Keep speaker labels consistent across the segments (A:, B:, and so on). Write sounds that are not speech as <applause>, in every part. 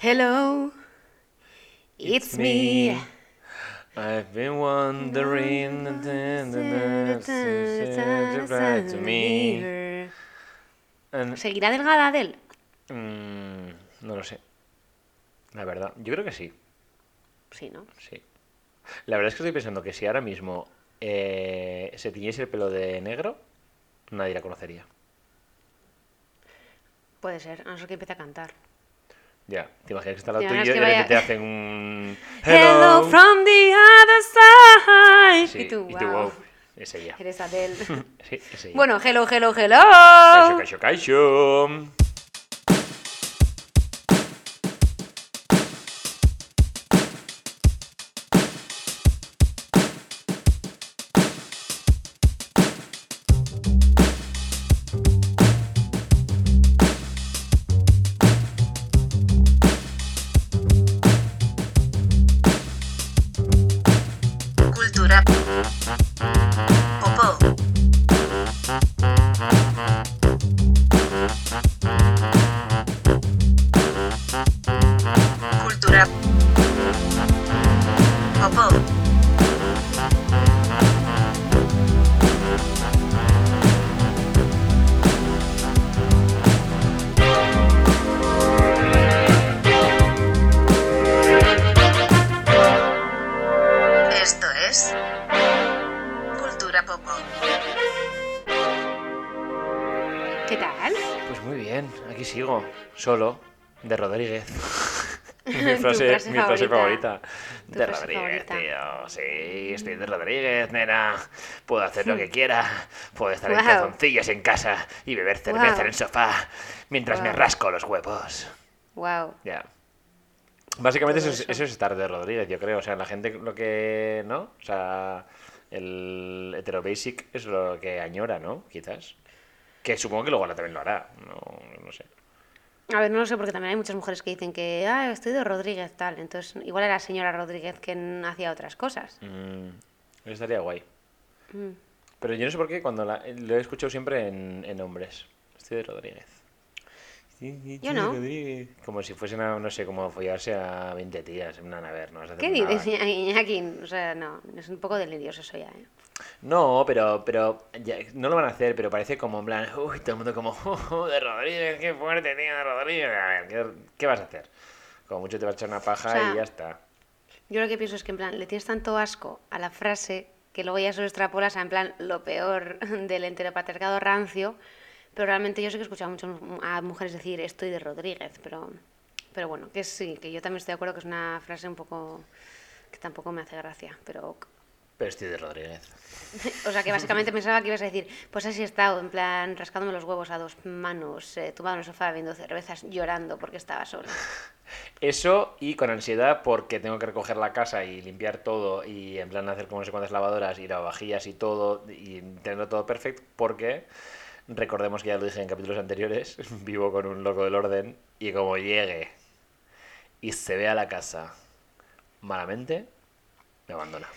A: Hello, it's, me.
B: I've been wondering to me.
A: ¿Seguirá delgada Adele?
B: Mm, no lo sé. La verdad, yo creo que sí.
A: Sí, ¿no?
B: Sí. La verdad es que estoy pensando que si ahora mismo eh, se tiñese el pelo de negro, nadie la conocería.
A: Puede ser, a no ser que empiece a cantar.
B: Ya, te imaginas que está tuyo
A: imaginas
B: y
A: vaya-
B: repente te hacen un. <laughs>
A: Hello from the other side.
B: Sí,
A: y tú,
B: y tú,
A: wow,
B: wow, es ella.
A: eres Adele. <laughs>
B: Sí, es ella.
A: bueno, hello, hello, hello.
B: Kaisho, kaisho, kaisho. Puedo hacer lo que quiera. Puedo estar en calzoncillos en casa y beber cerveza en el sofá mientras me rasco los huevos.
A: Wow.
B: Ya. Básicamente eso es,
A: eso.
B: eso es estar de Rodríguez, yo creo. O sea, la gente lo que. ¿No? O sea, el hetero basic es lo que añora, ¿no? Quizás. Que supongo que luego ahora también lo hará. No, no sé.
A: A ver, no lo sé porque también hay muchas mujeres que dicen que, ah, estoy de Rodríguez tal. Entonces, igual era la señora Rodríguez que hacía otras cosas.
B: Mm, estaría guay.
A: Mm.
B: Pero yo no sé por qué cuando la- lo he escuchado siempre en, en hombres. Estoy de Rodríguez.
A: Yo no.
B: Rodríguez. Como si fuesen a, no sé, como follarse a 20 tías en una naver, ¿no?
A: ¿Qué dices, Iñaki? O sea, no, es un poco delirioso eso ya, ¿eh?
B: No, pero, pero ya- no lo van a hacer, pero parece como en plan, uy, todo el mundo como, <laughs> "Oh, de Rodríguez, qué fuerte, tío, de Rodríguez. A ver, ¿qué, qué vas a hacer? Como mucho te vas a echar una paja
A: O sea,
B: y ya está.
A: Yo lo que pienso es que, en plan, le tienes tanto asco a la frase que luego ya solo extrapolas a, en plan, lo peor <laughs> del enteropatriarcado rancio. Pero realmente yo sé que he escuchado mucho a mujeres decir estoy de Rodríguez, pero, pero bueno, que sí, que yo también estoy de acuerdo que es una frase un poco que tampoco me hace gracia, pero.
B: Pero estoy de Rodríguez. <laughs>
A: O sea, que básicamente pensaba que ibas a decir, pues así he estado, en plan, rascándome los huevos a dos manos, eh, tumbado en el sofá bebiendo cervezas, llorando porque estaba sola.
B: Eso y con ansiedad porque tengo que recoger la casa y limpiar todo y en plan hacer como no sé cuántas lavadoras y lavavajillas y todo y tenerlo todo perfecto porque recordemos que ya lo dije en capítulos anteriores, <laughs> vivo con un loco del orden y como llegue y se vea la casa malamente, me abandona.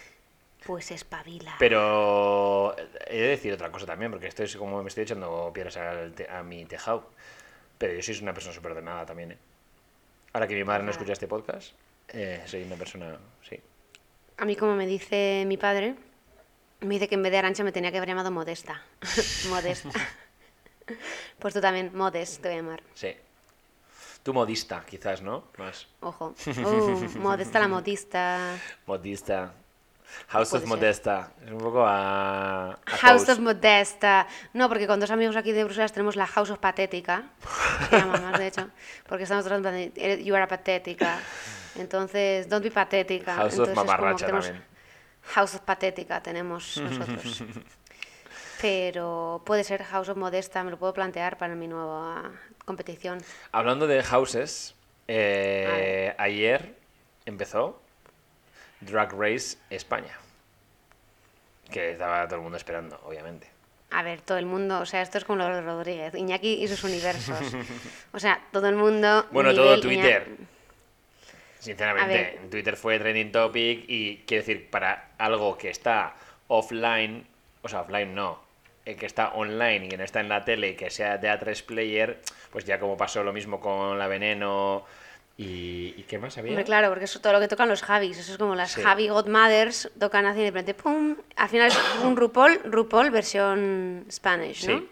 A: Pues espabila.
B: Pero he de decir otra cosa también, porque esto es como me estoy echando piedras a mi tejado. Pero yo soy una persona súper ordenada también, ¿eh? Ahora que mi madre no escucha este podcast, eh, soy una persona, sí.
A: A mí, como me dice mi padre, me dice que en vez de Arancha me tenía que haber llamado Modesta. <laughs> Modesta. <laughs> pues tú también, Modest, te voy a llamar.
B: Sí. Tú modista, quizás, ¿no? Más.
A: Ojo. Uh, <laughs> modesta la modista.
B: Modista. House of
A: ser.
B: Modesta. Es un poco a... a
A: House of Modesta. No, porque con dos amigos aquí de Bruselas tenemos la House of Patética. Se llama más, de hecho. Porque estamos plan de, "Eres- You are a patética. Entonces, don't be patética.
B: House of
A: Entonces, que
B: Mamarracha
A: tenemos-
B: también.
A: House of Patética tenemos <laughs> nosotros. Pero puede ser House of Modesta, me lo puedo plantear para mi nueva competición.
B: Hablando de houses, eh, ayer empezó Drag Race España. Que estaba todo el mundo esperando, obviamente.
A: A ver, todo el mundo, o sea, esto es como lo de Rodríguez, Iñaki y sus universos. <laughs> O sea, todo el mundo.
B: Bueno, todo
A: nivel
B: Twitter.
A: Iña- A
B: Sinceramente, Twitter fue trending topic y quiero decir, para algo que está offline, o sea, offline no, eh, que está online y que no está en la tele y que sea de A3 player, pues ya como pasó lo mismo con la Veneno ¿Y, y qué más había?
A: Hombre, claro, porque eso es todo lo que tocan los Javis. Eso es como las
B: Sí.
A: Javi Godmothers tocan así de repente, ¡pum! Al final es un RuPaul, RuPaul versión Spanish, ¿no?
B: Sí.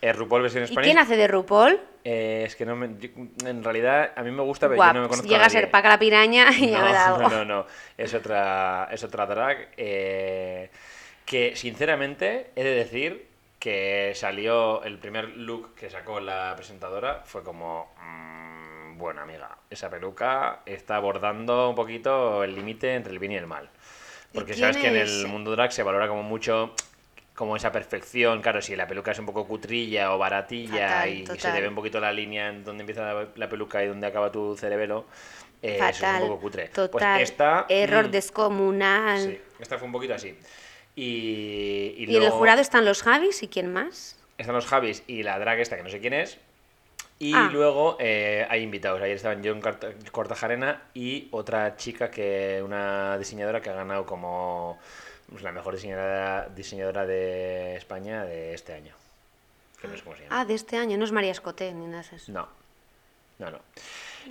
B: Eh, RuPaul versión
A: ¿Y
B: española.
A: quién hace de RuPaul?
B: Eh, es que no me, yo- en realidad a mí me gusta, pero
A: Guap,
B: yo no me conozco
A: llega a ser. Paca la piraña y ya
B: no,
A: me da algo.
B: No, <laughs> no, no. Es otra, es otra drag. eh, que sinceramente he de decir que salió el primer look que sacó la presentadora. Fue como. mm, bueno, amiga, esa peluca está abordando un poquito el límite entre el bien y el mal.
A: ¿Y
B: Porque sabes que en el mundo drag se valora como mucho como esa perfección, claro, si la peluca es un poco cutrilla o baratilla
A: Fatal,
B: y se
A: total.
B: te ve un poquito la línea en donde empieza la, la peluca y donde acaba tu cerebelo, eh, eso es un poco cutre.
A: Total.
B: Pues esta,
A: Error
B: mm,
A: descomunal.
B: Sí, esta fue un poquito así. Y, y
A: Y en el jurado están los Javis y quién más.
B: están los Javis y la drag esta que no sé quién es. Y
A: Ah.
B: luego eh, hay invitados. Ayer estaban John Cortajarena y otra chica que, una diseñadora que ha ganado como pues, la mejor diseñadora, diseñadora de España de este año. Que no sé cómo se llama.
A: Ah, de este año, no es María Escoté ni nada de eso.
B: No, no, no.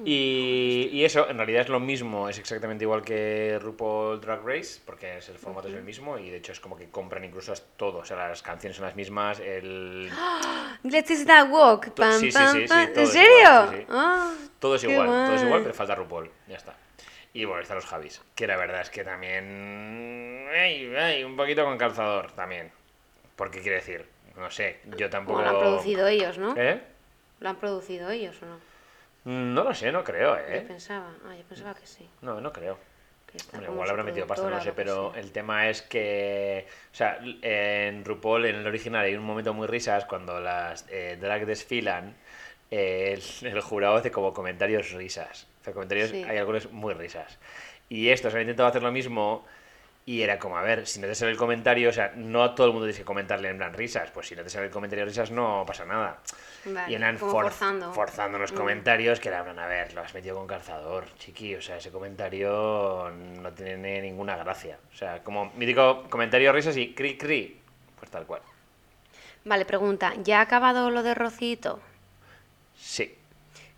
B: Y, y eso, en realidad es lo mismo, es exactamente igual que RuPaul Drag Race, porque es el formato es el mismo y de hecho es como que compran incluso todo, o sea, las canciones son las mismas, el... <gasps>
A: Let's is that walk. Pam,
B: sí, sí,
A: pam,
B: sí, sí,
A: pam. ¿En serio?
B: igual.
A: Ah,
B: Todo es igual, todo es igual, pero falta RuPaul, ya está. Y bueno, están los Javis, que la verdad es que también... Ay, ay, un poquito con calzador también. ¿Por qué quiere decir? No sé, yo tampoco...
A: Bueno, lo han producido ellos, ¿no?
B: ¿Eh?
A: ¿Lo han producido ellos o no?
B: No lo sé, no creo,
A: Yo
B: ¿eh?
A: pensaba. Ah, yo pensaba que sí.
B: No, no creo.
A: como
B: igual habrá metido pasta, no lo sé, pero el tema es que, o sea, en RuPaul, en el original, hay un momento muy risas cuando las eh, drag desfilan, eh, el, el jurado hace como comentarios risas. O sea, comentarios,
A: Sí.
B: hay algunos muy risas. Y estos han intentado hacer lo mismo y era como, a ver, si no te sale el comentario, o sea, no a todo el mundo tienes que comentarle en plan risas, pues si no te sale el comentario risas no pasa nada.
A: Vale,
B: y
A: como
B: for-
A: forzando.
B: forzando los
A: Mm.
B: comentarios que era, en plan, a ver, lo has metido con calzador, chiqui, o sea, ese comentario no tiene ninguna gracia. O sea, como mítico comentario risas y cri cri, pues tal cual.
A: Vale, pregunta. ¿Ya ha acabado lo de Rocito?
B: Sí.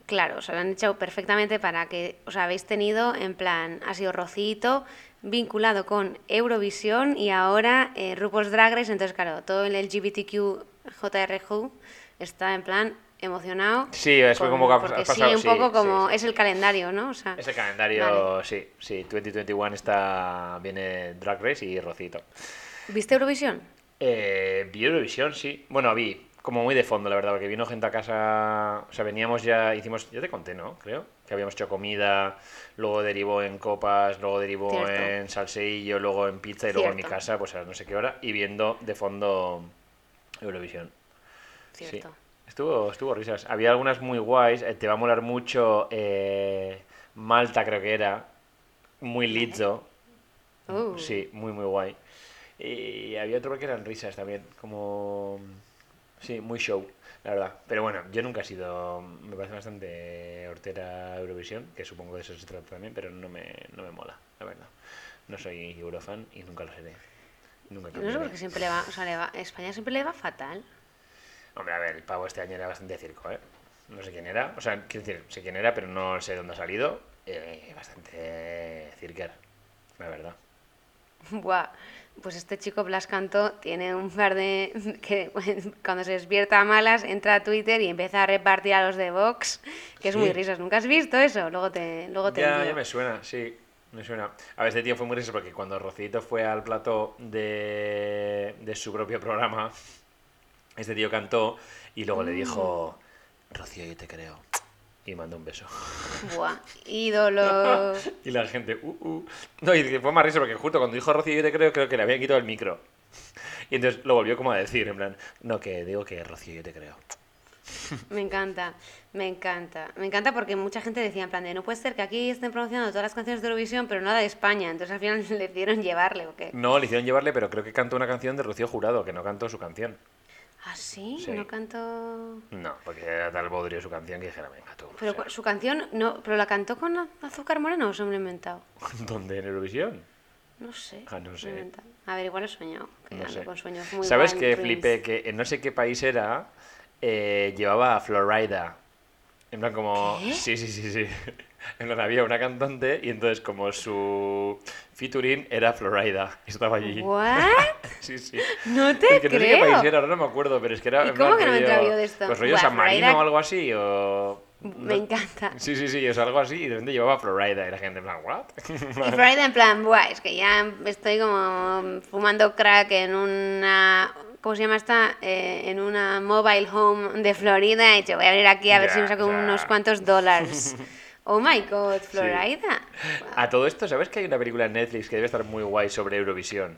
A: Claro, os lo han hecho perfectamente para que os habéis tenido en plan, ha sido Rocito vinculado con Eurovisión y ahora eh, RuPaul's Drag Race, entonces claro, todo el LGBTQ JRQ está en plan emocionado.
B: Sí, es
A: con-
B: como que ha
A: porque
B: pasado,
A: sigue un
B: sí,
A: poco
B: sí,
A: como
B: sí,
A: es el
B: sí.
A: calendario, ¿no? O sea,
B: Ese calendario,
A: Vale.
B: sí, sí, 2021 está, viene Drag Race y Rocito.
A: ¿Viste Eurovisión?
B: Eh, vi Eurovisión, sí. Bueno, vi, como muy de fondo, la verdad, porque vino gente a casa. O sea, veníamos ya, hicimos, ya te conté, ¿no? Creo. Que habíamos hecho comida, luego derivó en copas, luego derivó
A: Cierto.
B: en salseillo, luego en pizza y luego en mi casa, pues a no sé qué hora, y viendo de fondo Eurovisión.
A: Cierto.
B: Sí. Estuvo, estuvo risas. Había algunas muy guays. eh, te va a molar mucho eh, Malta, creo que era. Muy lizo.
A: Uh.
B: Sí, muy, muy guay. Y había otro que eran risas también, como... Sí, muy show, la verdad. Pero bueno, yo nunca he sido... Me parece bastante hortera Eurovisión, que supongo que de eso se trata también, pero no me, no me mola, la verdad. No soy Eurofan y nunca lo seré. Nunca
A: No sé por qué siempre le va, o sea, le va, a España siempre le va fatal.
B: Hombre, a ver, el pavo este año era bastante circo, ¿eh? No sé quién era, o sea, quiero decir, sé quién era, pero no sé dónde ha salido. Eh, bastante cirquer, la verdad. <laughs>
A: Buah, pues este chico Blas Cantó tiene un par de... que <laughs> cuando se despierta a malas entra a Twitter y empieza a repartir a los de Vox, que es
B: Sí.
A: muy risas. ¿Nunca has visto eso? Luego te, luego te
B: Ya, ya me suena, sí, me suena. A ver, este tío fue muy risa porque cuando Rocito fue al plato de, de su propio programa, este tío cantó y luego le dijo, Rocío, yo te creo. Y mandó un beso.
A: Buah, ídolo. <laughs>
B: Y la gente, uh, uh. No, y fue más risa porque justo cuando dijo Rocío, yo te creo, creo que le habían quitado el micro. <laughs> Y entonces lo volvió como a decir, en plan, no, que digo que Rocío, yo te creo.
A: Me encanta, me encanta. Me encanta porque mucha gente decía en plan de no puede ser que aquí estén promocionando todas las canciones de Eurovisión, pero nada de España. Entonces al final <laughs> le hicieron llevarle o qué.
B: No, le hicieron llevarle, pero creo que cantó una canción de Rocío Jurado, que no cantó su canción.
A: ¿Ah, sí?
B: Sí.
A: No canto...
B: No, porque era tal bodrio su canción que dijera, venga tú. o
A: Pero
B: sea,
A: cu- su canción, no, pero la cantó con azúcar moreno o se me lo he inventado. <laughs>
B: ¿Dónde? ¿En Eurovisión?
A: No sé.
B: Ah, no sé.
A: A ver, igual he soñado. Que
B: No sé.
A: con sueños muy
B: ¿Sabes
A: dreams.
B: flipé? Que en no sé qué país era, eh, llevaba a Florida. En plan como...
A: ¿Qué?
B: Sí, sí, sí, sí. <laughs> En plan, había una cantante y entonces como su featuring era Florida. Estaba allí.
A: ¿What? <laughs>
B: Sí, sí.
A: No te
B: Es que no sé qué
A: creo.
B: país era, ahora no me acuerdo, pero es que era.
A: ¿Y
B: en
A: cómo que no me
B: rollo-
A: de esto?
B: Pues rollo
A: Buah,
B: San Marino
A: Florida-
B: o algo así, o.
A: Me encanta.
B: Sí, sí, sí, sea, algo así, y de repente llevaba Florida y la gente en plan, ¿what? <laughs>
A: Y Florida en plan, buah, es que ya estoy como fumando crack en una... ¿Cómo se llama esta? Eh, en una mobile home de Florida y dicho, voy a venir aquí a ver si me saco unos cuantos dólares. <laughs> Oh my god, Florida.
B: A todo esto, ¿sabes que hay una película en Netflix que debe estar muy guay sobre Eurovisión?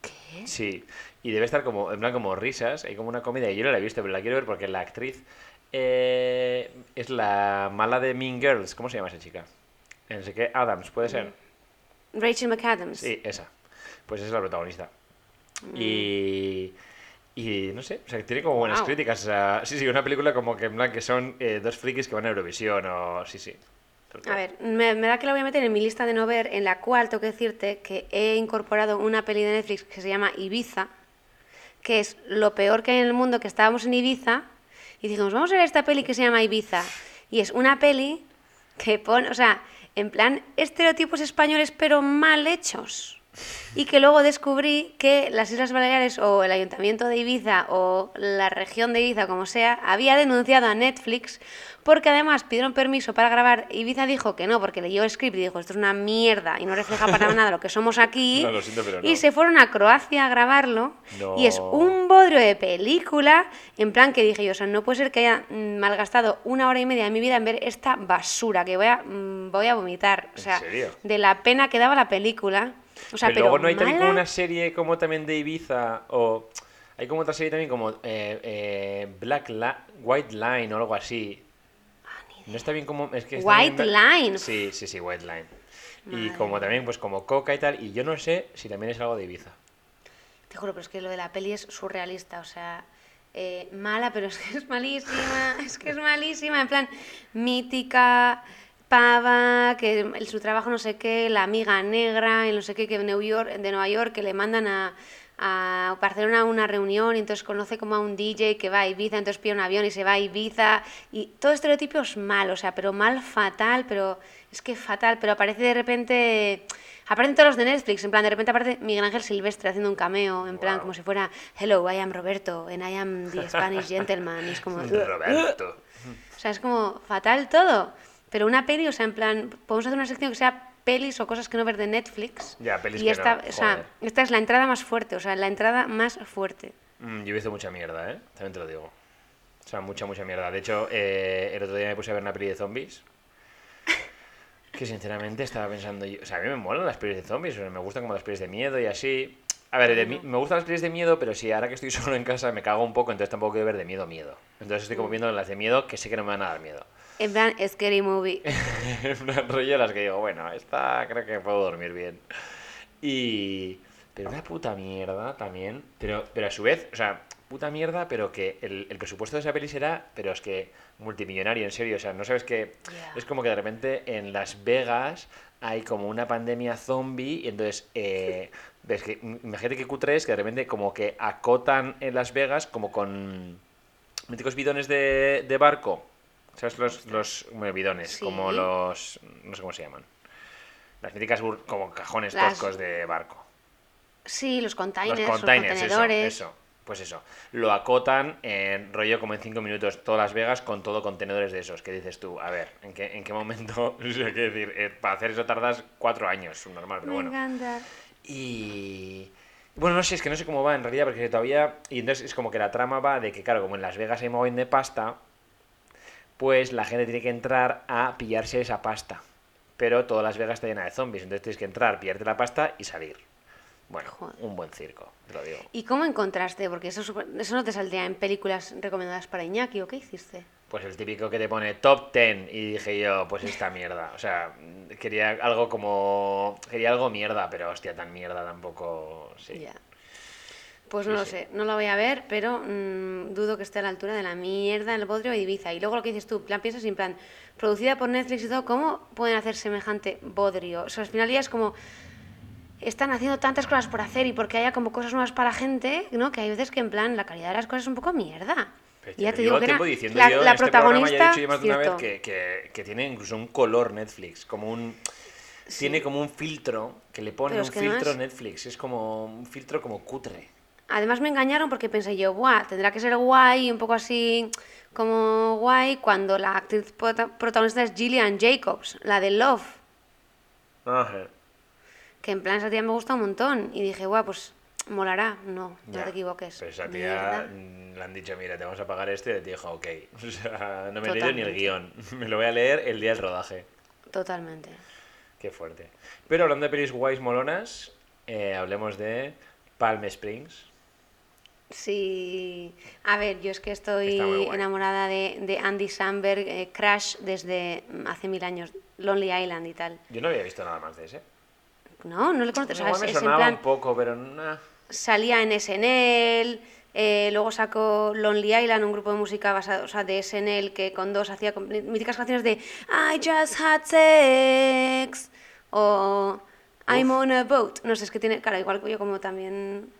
A: ¿Qué?
B: Sí, y debe estar como, en plan como risas, hay como una comedia, y yo no la he visto, pero la quiero ver porque la actriz eh, es la mala de Mean Girls, ¿cómo se llama esa chica? Eh, No sé qué, Adams, ¿puede ser?
A: Rachel McAdams.
B: Sí, esa. Pues esa es la protagonista. Y... Y no sé, o sea, tiene como buenas críticas. o sea, sí, sí, una película como que en plan que son eh, dos frikis que van a Eurovisión o... Sí, sí.
A: A ver, me, me da que la voy a meter en mi lista de no ver, en la cual tengo que decirte que he incorporado una peli de Netflix que se llama Ibiza, que es lo peor que hay en el mundo, que estábamos en Ibiza y dijimos, vamos a ver esta peli que se llama Ibiza. Y es una peli que pone, o sea, en plan estereotipos españoles pero mal hechos. Y que luego descubrí que las Islas Baleares o el Ayuntamiento de Ibiza o la región de Ibiza, como sea, había denunciado a Netflix porque además pidieron permiso para grabar. Ibiza dijo que no, porque leyó el script y dijo, esto es una mierda y no refleja para <laughs> nada lo que somos aquí.
B: No, lo siento, pero
A: Y
B: no.
A: se fueron a Croacia a grabarlo. Y es
B: No.
A: un bodrio de película, en plan que dije yo, o sea, no puede ser que haya mm, malgastado una hora y media de mi vida en ver esta basura, que voy a, mm, voy a vomitar. O
B: ¿En
A: sea,
B: serio?
A: de la pena que daba la película. O sea,
B: pero,
A: pero,
B: luego no hay también como una serie como también de Ibiza o hay como otra serie también como eh, eh, Black Li- White Line o algo así. No está bien como es que
A: Ah, White
B: bien-
A: Line.
B: Sí, sí, sí, White Line. Y como también pues como Coca y tal y yo no sé si también es algo de Ibiza.
A: Te juro, pero es que lo de la peli es surrealista, o sea, eh, mala, pero es que es malísima, es que es malísima, en plan, mítica, pava, que el- su trabajo no sé qué, la amiga negra, y no sé qué, que de New York, de Nueva York, que le mandan a, a Barcelona a una reunión y entonces conoce como a un DJ que va a Ibiza, entonces pide un avión y se va a Ibiza, y todo estereotipo es mal, o sea, pero mal fatal, pero es que fatal, pero aparece de repente... Aparecen todos los de Netflix, en plan, de repente aparece Miguel Ángel Silvestre haciendo un cameo, en plan,
B: Guau.
A: como si fuera Hello, I am Roberto, and I am the <laughs> Spanish gentleman. Y es como.
B: Roberto. <laughs>
A: O sea, es como fatal todo. Pero una peli, o sea, en plan, podemos hacer una sección que sea pelis o cosas que no ver de Netflix.
B: Ya, pelis
A: y
B: que
A: esta,
B: no,
A: o sea, esta es la entrada más fuerte, o sea, la entrada más fuerte.
B: Mm, yo he visto mucha mierda, ¿eh? También te lo digo. O sea, mucha, mucha mierda. De hecho, eh, el otro día me puse a ver una peli de zombies. <laughs> Que sinceramente estaba pensando yo. O sea, a mí me molan las pelis de zombies. o sea, me gustan como las pelis de miedo y así. A ver, de me gustan las pelis de miedo, pero si ahora que estoy <laughs> solo en casa me cago un poco, entonces tampoco quiero ver de miedo miedo. Entonces estoy como
A: Mm.
B: viendo las de miedo que sé que no me van a dar miedo.
A: En plan, scary movie. <laughs>
B: en plan rollo las que digo, bueno, esta creo que puedo dormir bien. Y... Pero una puta mierda también. Pero, pero a su vez, o sea, puta mierda, pero que el, el presupuesto de esa peli será, pero es que multimillonario, en serio. O sea, no sabes que...
A: Ya.
B: Es como que de repente en Las Vegas hay como una pandemia zombie y entonces... eh, <laughs> ves que, imagínate que cutre es que de repente como que acotan en Las Vegas como con míticos bidones de, de barco. ¿Sabes? Los, los bidones,
A: Sí.
B: como los... no sé cómo se llaman. Las míticas bur- como cajones
A: Las-
B: toscos de barco.
A: Sí, los containers,
B: Los
A: los,
B: containers, eso,
A: contenedores.
B: eso. Pues eso. Lo acotan en rollo como en cinco minutos todas Las Vegas con todo contenedores de esos. ¿Qué dices tú? A ver, ¿en qué, en qué momento? <laughs> O sea, quiero decir, eh, para hacer eso tardas cuatro años, normal, pero
A: Me
B: bueno.
A: encanta.
B: Y. Bueno, no sé, es que no sé cómo va en realidad, porque todavía. Y entonces es como que la trama va de que, claro, como en Las Vegas hay mogollón de pasta, pues la gente tiene que entrar a pillarse esa pasta. Pero todas Las Vegas está llena de zombies, entonces tienes que entrar, pillarte la pasta y salir. Bueno,
A: Joder.
B: un buen circo, te lo digo.
A: ¿Y cómo encontraste? Porque eso, eso no te saldría en películas recomendadas para Iñaki, ¿o qué hiciste?
B: Pues el típico que te pone top 10 y dije yo, pues esta mierda. O sea, quería algo como... Quería algo mierda, pero hostia, tan mierda tampoco... Sí.
A: Pues no lo sé, no lo voy a ver, pero mm, dudo que esté a la altura de la mierda, el bodrio y Ibiza. Y luego lo que dices tú, plan, piensas en plan, producida por Netflix y todo, ¿cómo pueden hacer semejante bodrio? O sea, al final ya es como, están haciendo tantas cosas por hacer y porque haya como cosas nuevas para la gente, ¿no? Que hay veces que en plan, la calidad de las cosas es un poco mierda.
B: Pero
A: Ya
B: te
A: digo que
B: tiempo
A: era
B: diciendo
A: la-
B: yo
A: la
B: en este programa, ya he
A: protagonista,
B: dicho yo más de una vez que, que- que tiene incluso un color Netflix, como un... Tiene como un filtro, que le pone un filtro Netflix, es como un filtro como cutre.
A: Además me engañaron porque pensé yo, buah, tendrá que ser guay, un poco así como guay, cuando la actriz prota- protagonista es Gillian Jacobs, la de Love,
B: Ajá.
A: que en plan esa tía me gusta un montón. Y dije, guau, pues molará. No, no
B: Ya.
A: te equivoques.
B: Pero esa tía
A: Mierda.
B: le han dicho, mira, te vamos a pagar esto y le dijo, ok. <laughs> O sea, no me he leído ni el guion. <laughs> Me lo voy a leer el día del rodaje.
A: Totalmente.
B: Qué fuerte. Pero hablando de pelis guays molonas, eh, hablemos de Palm Springs.
A: Sí. A ver, yo es que estoy enamorada de, de Andy Samberg, eh, Crash, desde hace mil años, Lonely Island y tal.
B: Yo no había visto nada más de ese.
A: No, no le conoces. o sea,
B: me
A: es en
B: sonaba
A: plan-
B: un poco, pero nah.
A: salía en SNL, eh, luego sacó Lonely Island, un grupo de música basado, o sea, de SNL que con dos hacía míticas canciones de I just had sex o I'm on a boat. No sé, es que tiene, claro, igual yo como también,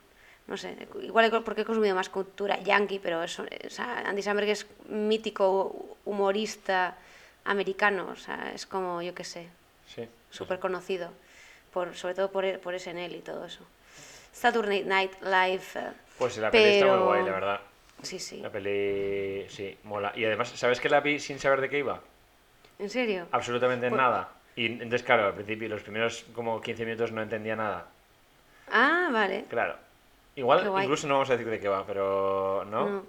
A: no sé, igual porque he consumido más cultura yankee, pero eso, o sea, Andy Samberg es mítico humorista americano, o sea, es como, yo qué sé,
B: Sí.
A: súper conocido, por, sobre todo por, por SNL y todo eso. Saturday Night Live. eh,
B: Pues la peli está muy guay, la verdad.
A: Sí, sí.
B: La peli, sí, mola. Y además, ¿sabes que la vi sin saber de qué iba?
A: ¿En serio?
B: Absolutamente
A: Pues-
B: nada. Y entonces, claro, al principio, los primeros como 15 minutos no entendía nada.
A: Ah, vale.
B: Claro. Igual, incluso no vamos a decir de qué va, pero no.
A: No.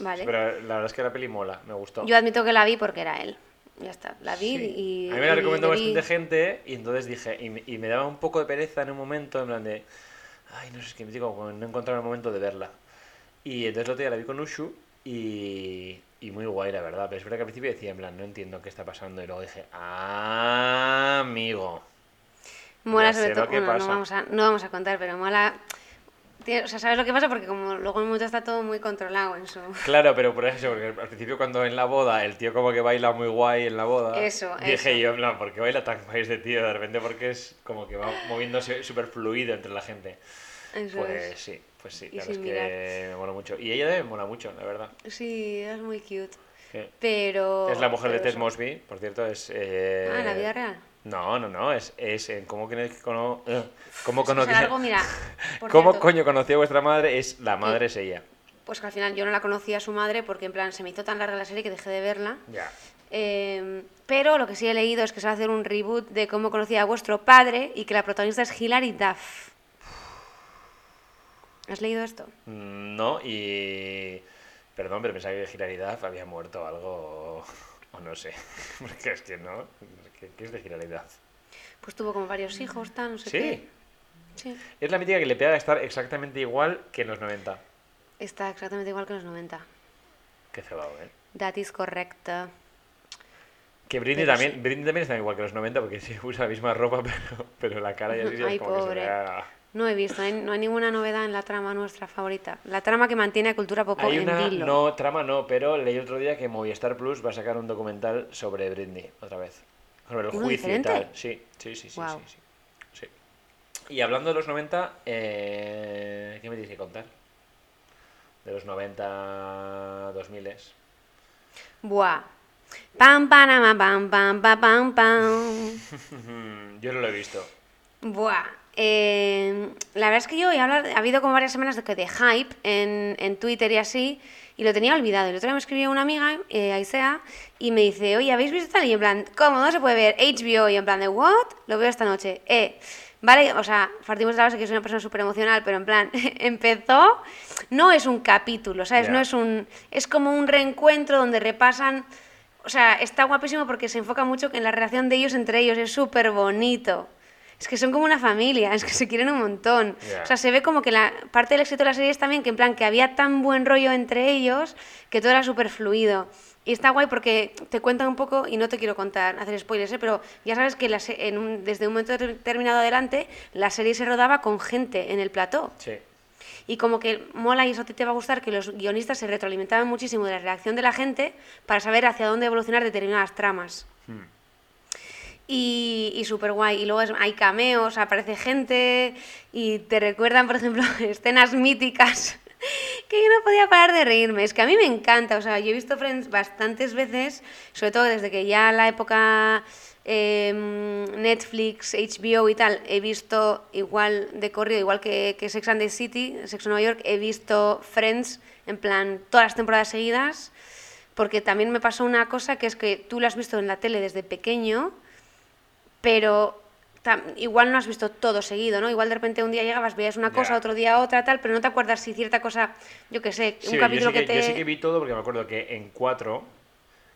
A: Vale.
B: Pero la verdad es que la peli mola, me gustó.
A: Yo admito que la vi porque era él. Ya está. La vi
B: Sí.
A: y.
B: A mí me la recomendó bastante gente y entonces dije, y me, y me daba un poco de pereza en un momento, en plan de, ay, no sé, es que me digo, no encontraba el momento de verla. Y entonces el otro día la vi con Ushu y, y muy guay, la verdad. Pero es verdad que al principio decía, en plan, no entiendo qué está pasando. Y luego dije, ah, amigo.
A: Mola sobre todo. bueno, no vamos, a, no vamos a contar, pero mola. O sea, ¿sabes lo que pasa? Porque como luego en un momento está todo muy controlado en su.
B: Claro, pero por eso, porque al principio cuando en la boda el tío como que baila muy guay en la boda.
A: Eso,
B: Dije
A: eso.
B: yo, en plan, ¿por qué baila tan guay este tío? De repente porque es como que va moviéndose súper fluido entre la gente.
A: Eso
B: Pues
A: es.
B: sí, pues sí, la verdad es que me mola mucho. Y ella me mola mucho, la verdad.
A: Sí, es muy cute.
B: Sí.
A: Pero.
B: Es la mujer de Ted. Mosby, por cierto, es... eh,
A: Ah, ¿en la vida real?
B: No, no, no, es, es en cómo, que cono... eh, cómo, conocí-
A: será algo, mira. <laughs>
B: ¿Cómo
A: cierto,
B: coño conoció a vuestra madre? Es la madre es ella.
A: Pues que al final yo no la conocía a su madre porque en plan se me hizo tan larga la serie que dejé de verla.
B: Ya.
A: Eh, pero lo que sí he leído es que se va a hacer un reboot de cómo conocía a vuestro padre y que la protagonista es Hilary Duff. ¿Has leído esto?
B: Mm, No, y... Perdón, pero pensaba que Hilary Duff había muerto o algo, o, no sé. <laughs> Porque es que no... ¿Qué, qué es de Duff?
A: Pues tuvo como varios hijos, tal, no sé
B: Sí.
A: qué. Sí.
B: Es la mítica que le pega a estar exactamente igual que en los 90.
A: Está exactamente igual que en los 90.
B: Qué cebado, ¿eh?
A: That is correct.
B: Que Britney
A: Pero
B: también,
A: sí.
B: Britney también está igual que en los 90 porque sí usa la misma ropa, <laughs> pero, pero la cara ya sí es
A: Ay,
B: como que se
A: pobre. No he visto, no hay, no hay ninguna novedad en la trama nuestra favorita. La trama que mantiene a Cultura Pop
B: Hay
A: en
B: una, no, trama no, pero leí otro día que Movistar Plus va a sacar un documental sobre Britney, otra vez. Sobre el
A: ¿Uno
B: juicio
A: diferente?
B: y tal. Sí, sí, sí, sí, sí, sí, sí. Y hablando de los 90, eh, ¿qué me tienes que contar? De los 90, 2000
A: Buah. Pam, panama, pam, pam, pam, pam, pam. <laughs>
B: Yo no lo he visto.
A: Buah. Eh, la verdad es que yo he hablado, ha habido como varias semanas de, de hype en, en Twitter y así, y lo tenía olvidado. El otro día me escribió una amiga, eh, Aisea, y me dice, oye, ¿habéis visto tal? Y en plan, ¿cómo? No se puede ver HBO. Y en plan de, ¿what? Lo veo esta noche. Eh, vale, o sea, partimos de la base que soy una persona súper emocional, pero en plan, <laughs> empezó, no es un capítulo, ¿sabes?
B: Ya.
A: No es un, es como un reencuentro donde repasan o sea, está guapísimo porque se enfoca mucho en la relación de ellos entre ellos, es súper bonito. Es que son como una familia, <laughs> es que se quieren un montón.
B: Ya.
A: O sea, se ve como que la parte del éxito de la serie es también que en plan que había tan buen rollo entre ellos que todo era súper fluido. Y está guay porque te cuenta un poco, y no te quiero contar, hacer spoilers, ¿eh? pero ya sabes que la se- en un- desde un momento determinado adelante la serie se rodaba con gente en el plató.
B: Sí.
A: Y como que mola y eso a ti te va a gustar que los guionistas se retroalimentaban muchísimo de la reacción de la gente para saber hacia dónde evolucionar determinadas tramas. Y, y súper guay. Y luego es- hay cameos, aparece gente y te recuerdan, por ejemplo, <laughs> escenas míticas <laughs> que yo no podía parar de reírme. Es que a mí me encanta, o sea, yo he visto Friends bastantes veces, sobre todo desde que ya la época em, Netflix, HBO y tal, he visto igual de corrido, igual que, que Sex and the City, Sex and Nueva York, he visto Friends en plan todas las temporadas seguidas, porque también me pasó una cosa que es que tú lo has visto en la tele desde pequeño, pero tam- igual no has visto todo seguido, ¿no? Igual de repente un día llegabas, veías una cosa, otro día otra, tal, pero no te acuerdas si cierta cosa, yo qué sé, un capítulo
B: que,
A: que, te...
B: yo sí que vi todo porque me acuerdo que en 4,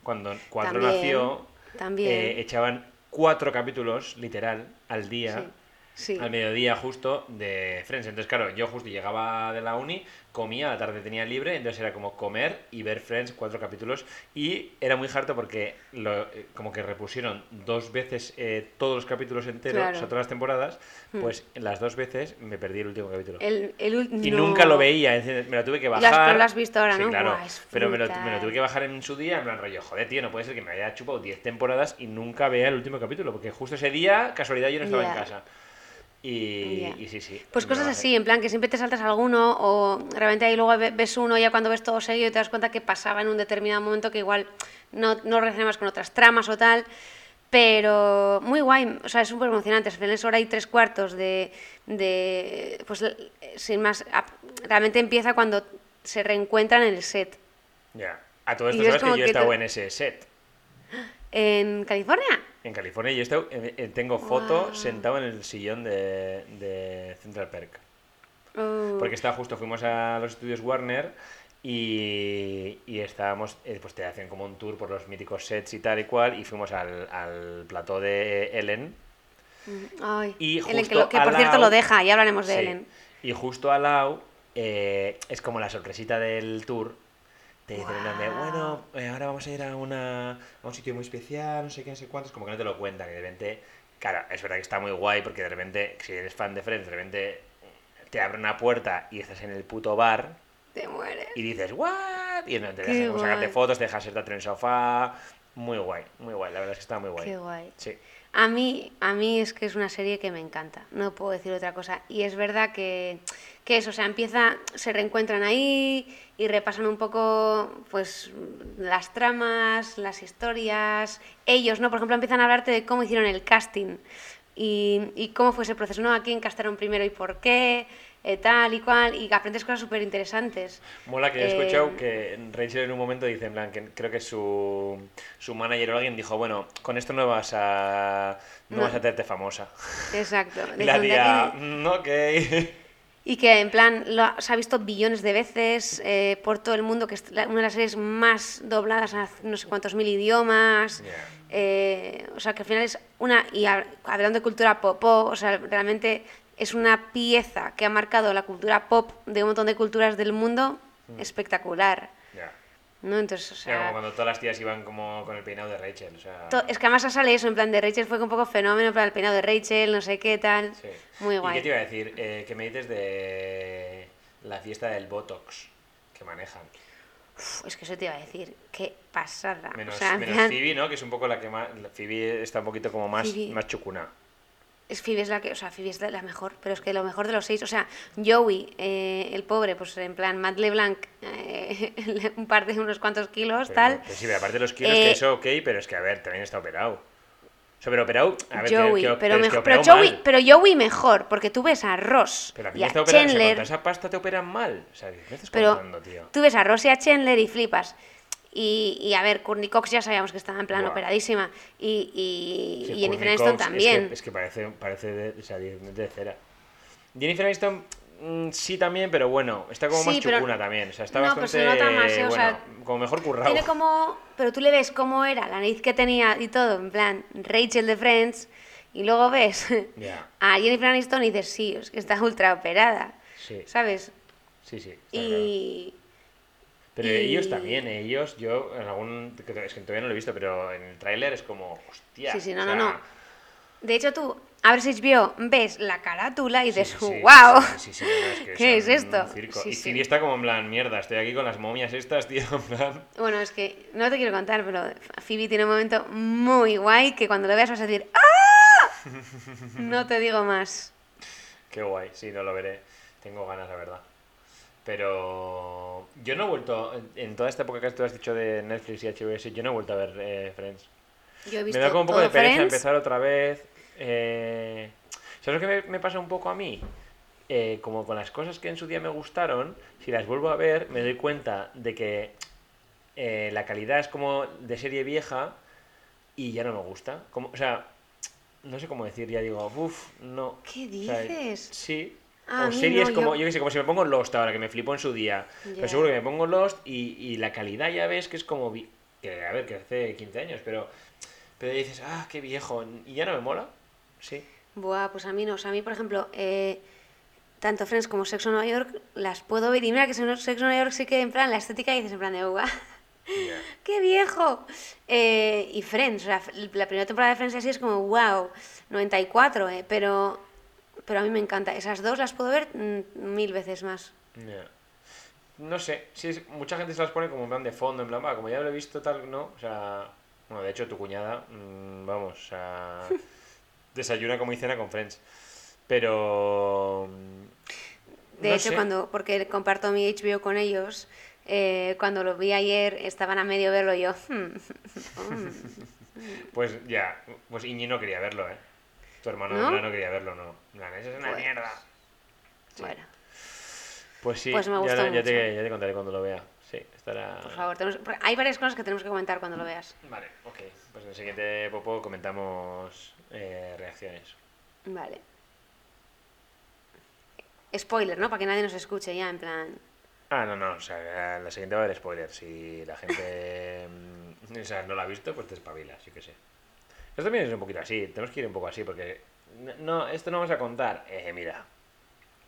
B: cuando 4
A: También,
B: nació,
A: también.
B: eh, echaban cuatro capítulos, literal, al día.
A: Sí, sí.
B: al mediodía justo de Friends. Entonces, claro, yo justo llegaba de la uni, comía, a la tarde tenía libre, entonces era como comer y ver Friends, cuatro capítulos. Y era muy harto porque lo, eh, como que repusieron dos veces eh, todos los capítulos enteros,
A: Claro. Hmm.
B: o sea, todas las temporadas, pues las dos veces me perdí el último capítulo.
A: El, el
B: Y
A: no.
B: nunca lo veía, me lo tuve que bajar.
A: pero lo has visto ahora,
B: Sí,
A: ¿no?
B: claro.
A: Buah,
B: pero me lo, me lo tuve que bajar en su día, en plan rollo, joder, tío, no puede ser que me haya chupado 10 temporadas y nunca vea el último capítulo, porque justo ese día, casualidad, yo no estaba en
A: Ya.
B: casa. Y,
A: Ya.
B: y sí, sí.
A: Pues cosas así, en plan que siempre te saltas alguno o realmente ahí luego ve- ves uno ya cuando ves todo seguido y te das cuenta que pasaba en un determinado momento que igual no, no relacionabas con otras tramas o tal. Pero muy guay, o sea, es súper emocionante. Al final es hora y tres cuartos de. de pues sin más. Realmente empieza cuando se reencuentran en el set.
B: Ya. A todo esto sabes que yo he estado
A: te-
B: en ese set. <gasps>
A: ¿En California?
B: En California y he estado, eh, eh, tengo foto sentado en el sillón de, de Central Perk.
A: Oh,
B: Porque está justo, fuimos a los estudios Warner y, y estábamos, eh, pues te hacen como un tour por los míticos sets y tal y cual, y fuimos al, al plató de Ellen.
A: ay.
B: y
A: Ellen, que,
B: justo
A: lo- que por cierto lo deja, ya hablaremos de
B: Sí.
A: Ellen.
B: Y justo al lado eh, es como la sorpresita del tour. Te dicen en plan de,
A: Guau.
B: bueno, eh, ahora vamos a ir a, una, a un sitio muy especial, no sé qué, no sé cuántos, como que no te lo cuentan, que de repente, claro, es verdad que está muy guay porque de repente, si eres fan de Friends, de repente te abre una puerta y estás en el puto bar
A: Te mueres.
B: y dices, ¿what? Y no, te como sacarte fotos, te dejas sentarte en el sofá. Muy guay, muy guay, la verdad es que está muy guay.
A: Qué guay.
B: Sí.
A: A mí, a mí es que es una serie que me encanta, no puedo decir otra cosa. Y es verdad que, que eso, o sea, empieza, se reencuentran ahí y repasan un poco, pues, las tramas, las historias. Ellos, ¿no? Por ejemplo, empiezan a hablarte de cómo hicieron el casting y, y cómo fue ese proceso, ¿no? A quién castaron primero y por qué, eh, tal y cual, y aprendes cosas súper interesantes.
B: Mola que he escuchado
A: Eh,
B: que Rachel en un momento dice, en plan, que creo que su, su manager o alguien dijo, bueno, con esto no vas a, no,
A: No.
B: vas a hacerte famosa.
A: Exacto. <laughs>
B: Y la
A: Dicen, "De
B: tía, "Mm, ok.
A: Y que en plan lo ha- se ha visto billones de veces eh, por todo el mundo, que es la- una de las series más dobladas a no sé cuántos mil idiomas.
B: Ya.
A: eh, o sea que al final es una. Y hab- hablando de cultura pop, o sea, realmente es una pieza que ha marcado la cultura pop de un montón de culturas del mundo espectacular.
B: Ya.
A: ¿no? Entonces, o
B: Era como
A: sea.
B: cuando todas las tías iban como con el peinado de Rachel. O sea,
A: Es que además sale eso, en plan de Rachel fue un poco fenómeno para el peinado de Rachel, no sé qué tal.
B: sí.
A: Muy
B: ¿Y
A: guay.
B: qué te iba a decir? Eh, ¿Qué me dices de la fiesta del Botox que manejan?
A: Uf, es que eso te iba a decir, qué pasada.
B: Menos,
A: o sea, en
B: menos
A: plan-
B: Phoebe, ¿no? Que es un poco la que más... Phoebe está un poquito como más,
A: Phoebe.
B: más chucuna.
A: Es Phoebe es la que, o sea, Phoebe es la mejor, pero es que lo mejor de los seis, o sea, Joey, eh, el pobre, pues en plan, Matt LeBlanc, eh, <laughs> un par de unos cuantos kilos,
B: Pero,
A: tal.
B: pero sí, pero aparte de los kilos,
A: Eh,
B: que eso ok, pero es que, a ver, también está operado. O sea, pero operado... A ver,
A: Joey,
B: que-
A: pero,
B: que
A: mejor,
B: operado
A: pero, Joey,
B: mal.
A: pero Joey mejor, porque tú ves a Ross
B: Pero a
A: y a
B: está operando, o sea, con
A: Chandler,
B: esa pasta te operan mal. O sea, ¿qué estás
A: pero
B: contando, tío?
A: tú ves a Ross y a Chandler y flipas. Y, y a ver, Courtney Cox ya sabíamos que estaba en plan
B: Buah.
A: operadísima. Y, y,
B: Sí,
A: y Jennifer Aniston también.
B: Es que, es que parece, parece de, o sea, de, cera. Jennifer Aniston mm, sí también, pero bueno, está como más
A: Sí, pero-
B: chucuna también. O sea, está
A: No,
B: bastante...
A: se nota más, ¿eh? O
B: bueno,
A: sea,
B: como mejor currado.
A: Tiene como. Pero tú le ves cómo era, la nariz que tenía y todo, en plan, Rachel de Friends, y luego ves
B: Ya. <laughs>
A: a Jennifer Aniston y dices, sí, es que está ultra operada,
B: Sí,
A: ¿sabes?
B: sí, sí. está claro. Pero
A: y-
B: ellos también, ellos, yo en algún... Es que todavía no lo he visto, pero en el tráiler es como, hostia.
A: Sí, sí, no,
B: o
A: no,
B: sea,
A: no. De hecho, tú abres HBO, ves la carátula y dices,
B: sí, sí,
A: ¡wow!
B: sí, no, no, es que <laughs>
A: ¿Qué es esto?
B: y. Phoebe está como en plan, mierda, estoy aquí con las momias estas, tío, <laughs> en plan...
A: Bueno, es que no te quiero contar, pero Phoebe tiene un momento muy guay que cuando lo veas vas a decir, ¡ah! <laughs> No te digo más.
B: Qué guay, sí, no lo veré. Tengo ganas, la verdad. Pero yo no he vuelto, en- toda esta época que tú has dicho de Netflix y HBO, yo no he vuelto a ver eh, Friends.
A: Yo he
B: Me da como un poco de pereza
A: Friends.
B: empezar otra vez. eh, ¿Sabes lo que me, me pasa un poco a mí? Eh, como con las cosas que en su día me gustaron, si las vuelvo a ver, me doy cuenta de que eh, la calidad es como de serie vieja y ya no me gusta. Como, o sea, no sé cómo decir, ya digo, uff, no.
A: ¿Qué
B: O sea,
A: dices?
B: sí.
A: Ah,
B: o series
A: no,
B: como,
A: yo-
B: yo qué sé, como si me pongo Lost ahora, que me flipó en su día.
A: Ya.
B: Pero seguro que me pongo Lost y, y la calidad ya ves que es como... vi- Que, a ver, que hace 15 años, pero... Pero dices, ah, qué viejo. Y ya no me mola. Sí.
A: Buah, pues a mí no. O sea, a mí, por ejemplo, eh, tanto Friends como Sexo Nueva York las puedo ver. Y mira que Sexo Nueva York sí que en plan la estética dices en plan de guau. <laughs> ¡Qué viejo! Eh, y Friends, sea, la primera temporada de Friends así es como wow, 94, eh, pero, pero a mí me encanta. Esas dos las puedo ver mm, mil veces más.
B: No sé, sí, es- mucha gente se las pone como en plan de fondo, en plan, va, como ya lo he visto tal, no, o sea, bueno, de hecho tu cuñada, mm, vamos, o sea, <laughs> desayuna como y cena con Friends, pero... mm,
A: De
B: no
A: hecho,
B: sé.
A: cuando, porque comparto mi HBO con ellos, eh, cuando lo vi ayer estaban a medio verlo yo. <laughs> hmm, hmm.
B: Pues ya, pues Iñi no quería verlo, ¿eh? Tu hermano
A: ¿No?
B: no, no quería verlo, no. Plan, eso es una
A: Pues,
B: mierda. Sí.
A: Bueno,
B: Pues sí,
A: Pues me
B: ya,
A: gustó
B: ya
A: mucho.
B: te, ya te contaré cuando lo vea. Sí, estará...
A: por favor, tenemos- hay varias cosas que tenemos que comentar cuando lo veas.
B: Vale, ok. Pues en el siguiente popo comentamos eh, reacciones.
A: Vale. Spoiler, ¿no? Para que nadie nos escuche ya, en plan.
B: Ah, no, no, o sea, la siguiente va a haber spoiler. Si la gente <laughs> o sea, no la ha visto, pues te espabilas, yo qué sé. Esto también es un poquito así, tenemos que ir un poco así, porque no, esto no vamos a contar. Eh, mira,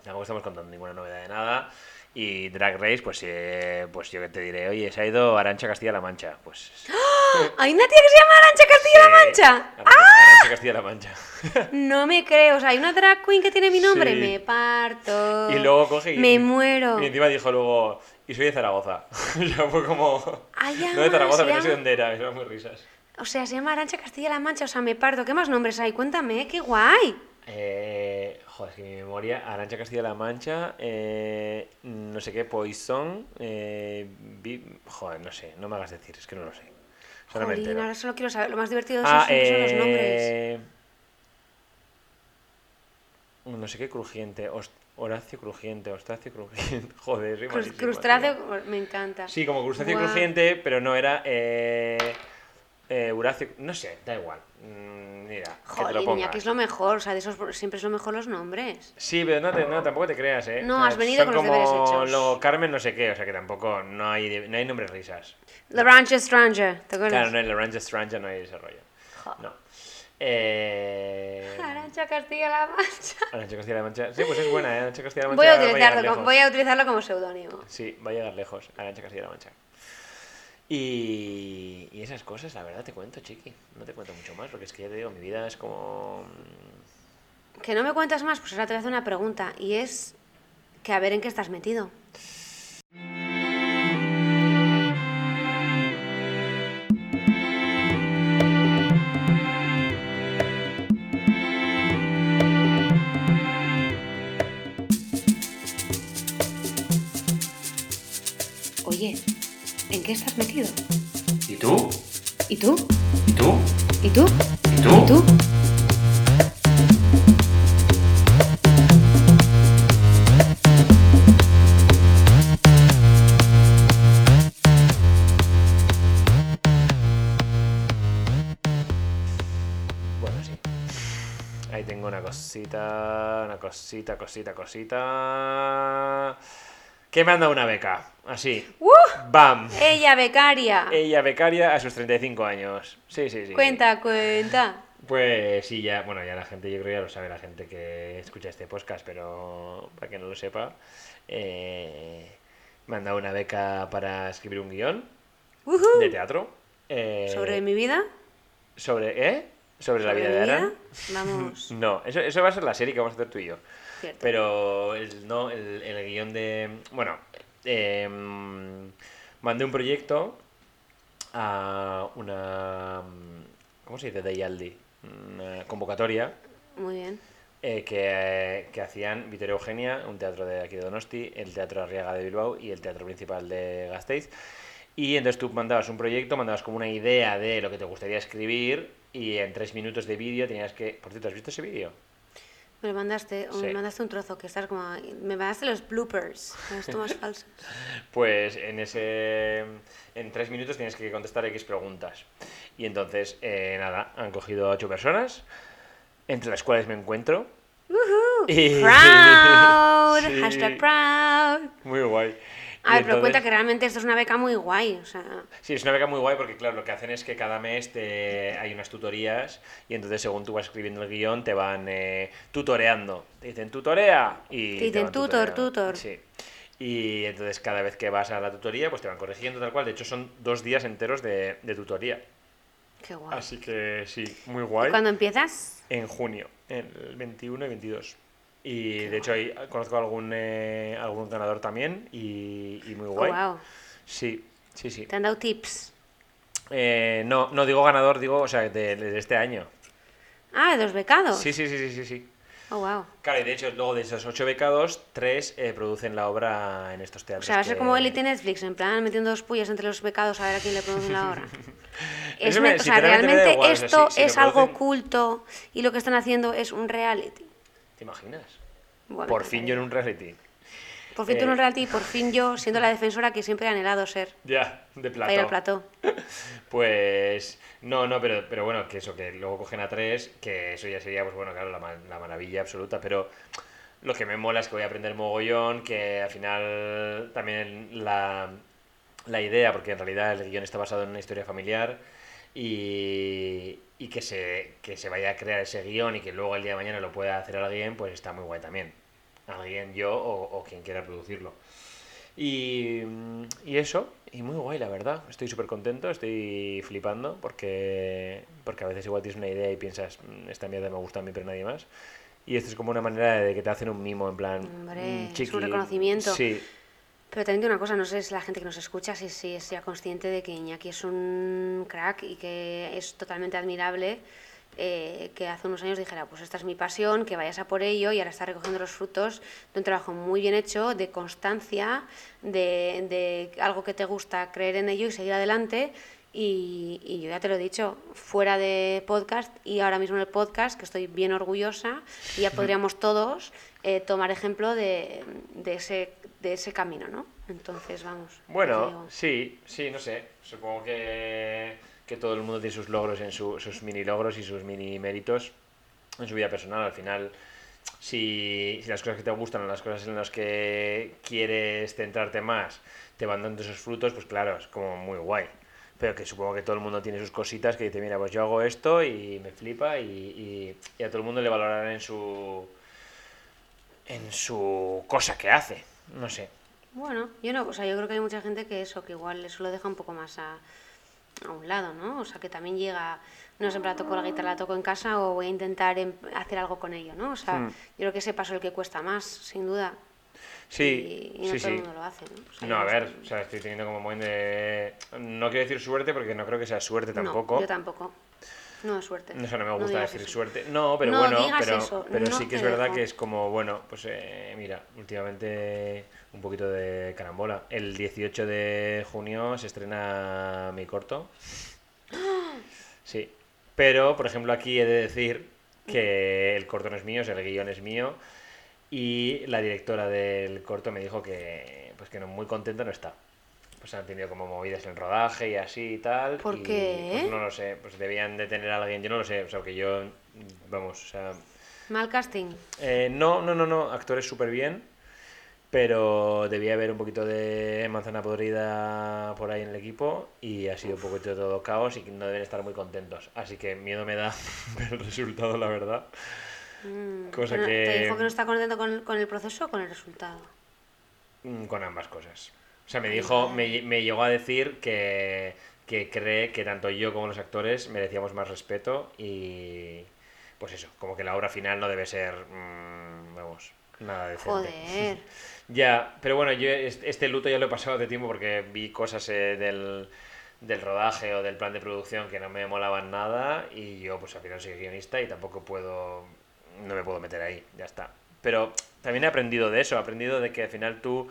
B: tampoco estamos contando ninguna novedad de nada. Y Drag Race, pues, eh, pues yo que te diré, oye, se ha ido Arancha Castilla-La Mancha. Pues. <gasps>
A: ¿Hay una tía que se llama Arancha Castilla-La Mancha?
B: Arancha, Arancha Castilla-La Mancha. <laughs>
A: No me creo. O sea, hay una drag queen que tiene mi nombre.
B: Sí.
A: Me parto.
B: Y luego coge y.
A: Me muero.
B: Y encima dijo luego, y soy de Zaragoza. <laughs> ya fue como.
A: Ay, <laughs>
B: no de Zaragoza, pero no sé
A: llama-
B: dónde era, me muy risas.
A: O sea, se llama Arancha Castilla-La Mancha. O sea, me parto. ¿Qué más nombres hay? Cuéntame, qué guay.
B: Eh, joder, que mi memoria, Arancha Castilla-La Mancha, eh, no sé qué, Poison, eh, vi- joder, no sé, no me hagas decir, es que no lo sé. Solamente
A: Jolín, ahora solo quiero saber. Lo más divertido de
B: Ah,
A: eso son los nombres.
B: eh, no sé qué crujiente, Horacio crujiente, Ostacio crujiente, <laughs> joder,
A: Crus-. Crustáceo, me encanta.
B: Sí, como crustáceo crujiente, pero no era eh, eh, no sé, da igual. Mm, mira, que te lo
A: Jolín,
B: pongas.
A: que es lo mejor. O sea, de esos siempre es lo mejor los nombres.
B: Sí, pero no, te- no, tampoco te creas, ¿eh?
A: No,
B: O sea,
A: has venido
B: son
A: con los deberes
B: como
A: hechos.
B: Luego Carmen no sé qué, o sea que tampoco, no hay, no hay nombres risas.
A: Ranch Stranger, ¿te acuerdas?
B: Claro, no, en el Range Stranger no hay ese rollo.
A: Jo.
B: No. Eh...
A: Arancha Castilla-La Mancha. <laughs>
B: Arancha Castilla-La Mancha. Sí, pues es buena, ¿eh? Arancha Castilla-La Mancha
A: Voy a,
B: va
A: utilizarlo como,
B: lejos.
A: voy a utilizarlo como seudónimo.
B: Sí, va a llegar lejos, Arancha Castilla-La Mancha. Y, esas cosas, la verdad, te cuento, chiqui. No te cuento mucho más, porque es que ya te digo, mi vida es como...
A: Que no me cuentas más, pues ahora te voy a hacer una pregunta. Y es que a ver en qué estás metido. Qué estás metido?
B: ¿Y tú?
A: ¿Y tú?
B: ¿Y tú?
A: ¿Y tú?
B: ¿Y tú?
A: ¿Y tú?
B: Bueno, sí. Ahí tengo una cosita, una cosita, cosita, cosita. Que me han dado una beca. Así.
A: ¡Uh!
B: ¡Bam!
A: Ella, becaria.
B: Ella becaria a sus 35 años. Sí, sí, sí.
A: Cuenta, cuenta.
B: Pues sí, ya, bueno, ya la gente, yo creo que ya lo sabe la gente que escucha este podcast, pero para que no lo sepa, eh, me han dado una beca para escribir un
A: guion
B: de teatro. eh,
A: ¿Sobre mi vida?
B: sobre, ¿eh? Sobre la
A: ¿Sobre
B: vida de? Aran.
A: Vamos. <laughs>
B: No, eso, eso va a ser la serie que vamos a hacer tú y yo.
A: Cierto.
B: Pero el, no, el, el guion de... Bueno, eh, mandé un proyecto a una... ¿Cómo se dice? Dayaldi. Una convocatoria
A: Muy bien.
B: eh, que, que hacían Vitoria Eugenia, un teatro de aquí de Donosti, el Teatro Arriaga de Bilbao y el Teatro Principal de Gasteiz. Y entonces tú mandabas un proyecto, mandabas como una idea de lo que te gustaría escribir y en tres minutos de vídeo tenías que... Por cierto, ¿has visto ese vídeo?
A: Me mandaste,
B: Sí.
A: me mandaste un trozo que estás como... Me mandaste los bloopers, las tomas <laughs> falsas.
B: Pues en ese en tres minutos tienes que contestar X preguntas. Y entonces, eh, nada, han cogido a ocho personas, entre las cuales me encuentro. Y- <laughs>
A: Proud,
B: Sí,
A: hashtag proud.
B: Muy guay.
A: A ver, pero cuenta que realmente esto es una beca muy guay, o sea...
B: Sí, es una beca muy guay porque, claro, lo que hacen es que cada mes te... hay unas tutorías y entonces, según tú vas escribiendo el guion, te van eh, tutoreando. Te dicen tutorea y.
A: Te dicen tutor, tutor.
B: Sí. Y entonces, cada vez que vas a la tutoría, pues te van corrigiendo tal cual. De hecho, son dos días enteros de, de tutoría.
A: Qué guay.
B: Así que sí, muy
A: ¿Y
B: guay.
A: cuándo empiezas?
B: En junio, el 21 y 22. Y de hecho, ahí conozco algún, eh, algún ganador también y, y muy
A: Oh,
B: guay.
A: wow.
B: Sí, sí, sí.
A: ¿Te han dado tips?
B: Eh, no, no digo ganador, digo, o sea, de, de este año.
A: Ah, de los becados.
B: Sí, sí, sí, sí, sí, sí.
A: Oh, wow.
B: Claro, y de hecho, luego de esos ocho becados, tres eh, producen la obra en estos
A: O
B: teatros.
A: sea, va a ser
B: que-
A: como Elite Netflix, en plan metiendo dos pullas entre los becados a ver a quién le producen la <laughs> hora. Es me- o sea, realmente
B: igual, o sea,
A: esto
B: si- si lo
A: es algo oculto y lo que están haciendo es un reality.
B: ¿Te imaginas? Por fin yo en un reality.
A: Por fin tú en
B: eh,
A: un reality por fin yo siendo la defensora que siempre he anhelado ser.
B: Ya, de
A: Para ir al plató. <laughs>
B: Pues no, no, pero, pero bueno, que eso, que luego cogen a tres, que eso ya sería, pues bueno, claro, la, la maravilla absoluta, pero lo que me mola es que voy a aprender mogollón, que al final también la, la idea, porque en realidad el guion está basado en una historia familiar, y, y que, se, que se vaya a crear ese guion y que luego el día de mañana lo pueda hacer alguien, pues está muy guay también. Alguien, yo o, o quien quiera producirlo. Y, y eso, y muy guay, la verdad. Estoy súper contento, estoy flipando, porque, porque a veces igual tienes una idea y piensas, "Mm, esta mierda me gusta a mí, pero nadie más. Y esto es como una manera de que te hacen un mimo, en plan.
A: Hombre,
B: "Mm,
A: es un
B: chiqui".
A: reconocimiento.
B: Sí,
A: Pero también una cosa, no sé si la gente que nos escucha si, si consciente de que Iñaki es un crack y que es totalmente admirable eh, que hace unos años dijera, pues esta es mi pasión, que vayas a por ello y ahora está recogiendo los frutos de un trabajo muy bien hecho, de constancia, de, de algo que te gusta, creer en ello y seguir adelante. Y, y yo ya te lo he dicho, fuera de podcast y ahora mismo en el podcast, que estoy bien orgullosa, y ya <laughs> podríamos todos eh, tomar ejemplo de, de ese, de ese camino, ¿no? Entonces, vamos.
B: Bueno, sí, sí, no sé. Supongo que, que todo el mundo tiene sus logros, en su- sus mini logros y sus mini méritos en su vida personal. Al final, si, si las cosas que te gustan o las cosas en las que quieres centrarte más te van dando esos frutos, pues claro, es como muy guay. Pero que supongo que todo el mundo tiene sus cositas que dice, mira, pues yo hago esto y me flipa y, y- y a todo el mundo le valorarán en su en su cosa que hace. No sé.
A: Bueno, yo no, o sea, yo creo que hay mucha gente que eso, que igual eso lo deja un poco más a, a un lado, ¿no? O sea, que también llega, no sé, la toco la guitarra, la toco en casa o voy a intentar em- hacer algo con ello, ¿no? O sea,
B: Hmm.
A: yo creo que ese paso es el que cuesta más, sin duda.
B: Sí,
A: y, y no
B: sí,
A: todo el
B: sí.
A: mundo lo hace, ¿no? O sea,
B: No, a ver,
A: estoy-
B: o sea, estoy teniendo como muy de... No quiero decir suerte porque no creo que sea suerte tampoco.
A: No, yo tampoco. No es suerte.
B: No sé, no me gusta decir
A: eso.
B: suerte. No, pero
A: No
B: bueno, pero,
A: eso,
B: pero
A: no
B: sí que es verdad
A: dejo.
B: que es como, bueno, pues eh, mira, últimamente un poquito de carambola. El 18 de junio se estrena mi corto. <gasps> Sí. Pero, por ejemplo, aquí he de decir que el corto no es mío, o sea, el guion es mío. Y la directora del corto me dijo que, pues que no, muy contenta no está. Pues han tenido como movidas en rodaje y así y tal.
A: ¿Por
B: y,
A: qué?
B: Pues no lo sé, pues debían de tener a alguien, yo no lo sé, o sea, que yo, vamos, o sea...
A: Mal casting.
B: eh, no, no, no, no, actores súper bien, pero debía haber un poquito de manzana podrida por ahí en el equipo y ha sido un poquito todo caos y no deben estar muy contentos. Así que miedo me da <laughs> ver el resultado, la verdad.
A: Mm,
B: Cosa que-
A: ¿Te dijo que no está contento con, con el proceso o con el resultado?
B: Mm, Con ambas cosas. O sea, me dijo, me, me llegó a decir que, que cree que tanto yo como los actores merecíamos más respeto y pues eso, como que la obra final no debe ser, mm, vamos, nada decente.
A: Joder. <laughs>
B: Ya, pero bueno, yo est- este luto ya lo he pasado de tiempo porque vi cosas eh, del, del rodaje o del plan de producción que no me molaban nada y yo pues al final soy guionista y tampoco puedo no me puedo meter ahí, ya está. Pero también he aprendido de eso, he aprendido de que al final tú,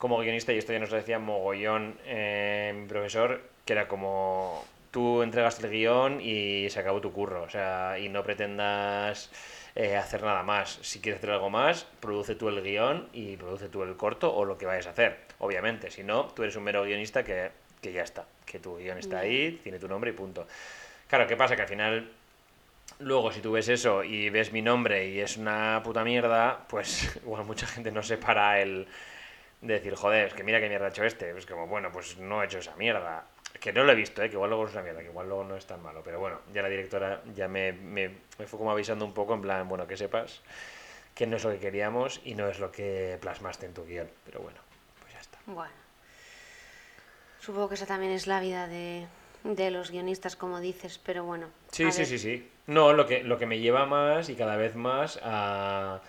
B: como guionista, y esto ya nos lo decía mogollón eh, mi profesor, que era como tú entregas el guion y se acabó tu curro, o sea, y no pretendas eh, hacer nada más. Si quieres hacer algo más, produce tú el guion y produce tú el corto o lo que vayas a hacer, obviamente. Si no, tú eres un mero guionista que, que ya está, que tu guion está ahí, tiene tu nombre y punto. Claro, ¿qué pasa? Que al final Luego, si tú ves eso y ves mi nombre y es una puta mierda, pues <laughs> igual mucha gente no se para el de decir, joder, es que mira qué mierda ha hecho este. Es como, bueno, pues no he hecho esa mierda. Que no lo he visto, ¿eh? que igual luego es una mierda, que igual luego no es tan malo. Pero bueno, ya la directora ya me, me, me fue como avisando un poco, en plan, bueno, que sepas que no es lo que queríamos y no es lo que plasmaste en tu guion. Pero bueno, pues ya está.
A: Bueno. Supongo que esa también es la vida de, de los guionistas, como dices, pero bueno.
B: Sí, sí,
A: ver.
B: sí, sí. No, lo que, lo que me lleva más y cada vez más a.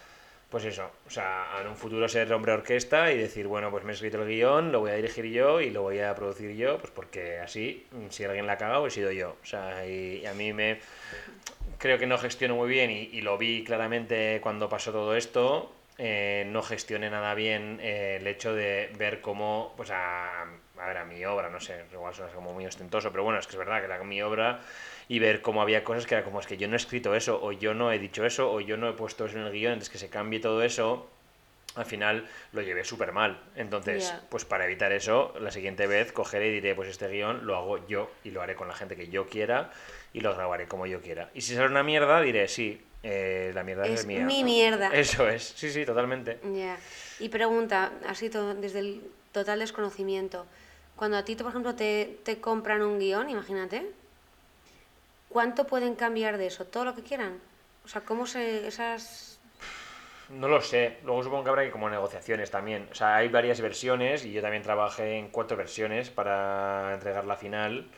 B: Pues eso, o sea, en un futuro ser hombre orquesta y decir, bueno, pues me he escrito el guion, lo voy a dirigir yo y lo voy a producir yo, pues porque así, mm, si alguien la caga, pues he sido yo. O sea, y, a mí me. Creo que no gestiono muy bien y, lo vi claramente cuando pasó todo esto. eh, no gestioné nada bien eh, el hecho de ver cómo, pues a, a ver, a mi obra, no sé, igual suena como muy ostentoso, pero bueno, es que es verdad que era mi obra y ver cómo había cosas que era como es que yo no he escrito eso, o yo no he dicho eso, o yo no he puesto eso en el guion, entonces que se cambie todo eso, al final lo llevé súper mal. Entonces, pues para evitar eso, la siguiente vez cogeré y diré, pues este guion lo hago yo y lo haré con la gente que yo quiera y lo grabaré como yo quiera. Y si sale una mierda, diré, sí, eh, la mierda es,
A: Es
B: mía.
A: mi mierda.
B: Eso es, sí, sí, totalmente.
A: Ya. Y pregunta, así to- desde el total desconocimiento, cuando a ti, por ejemplo, te, te compran un guion, imagínate, ¿cuánto pueden cambiar de eso? ¿Todo lo que quieran? O sea, ¿cómo se... esas...
B: No lo sé. Luego supongo que habrá como negociaciones también. O sea, hay varias versiones y yo también trabajé en cuatro versiones para entregar la final.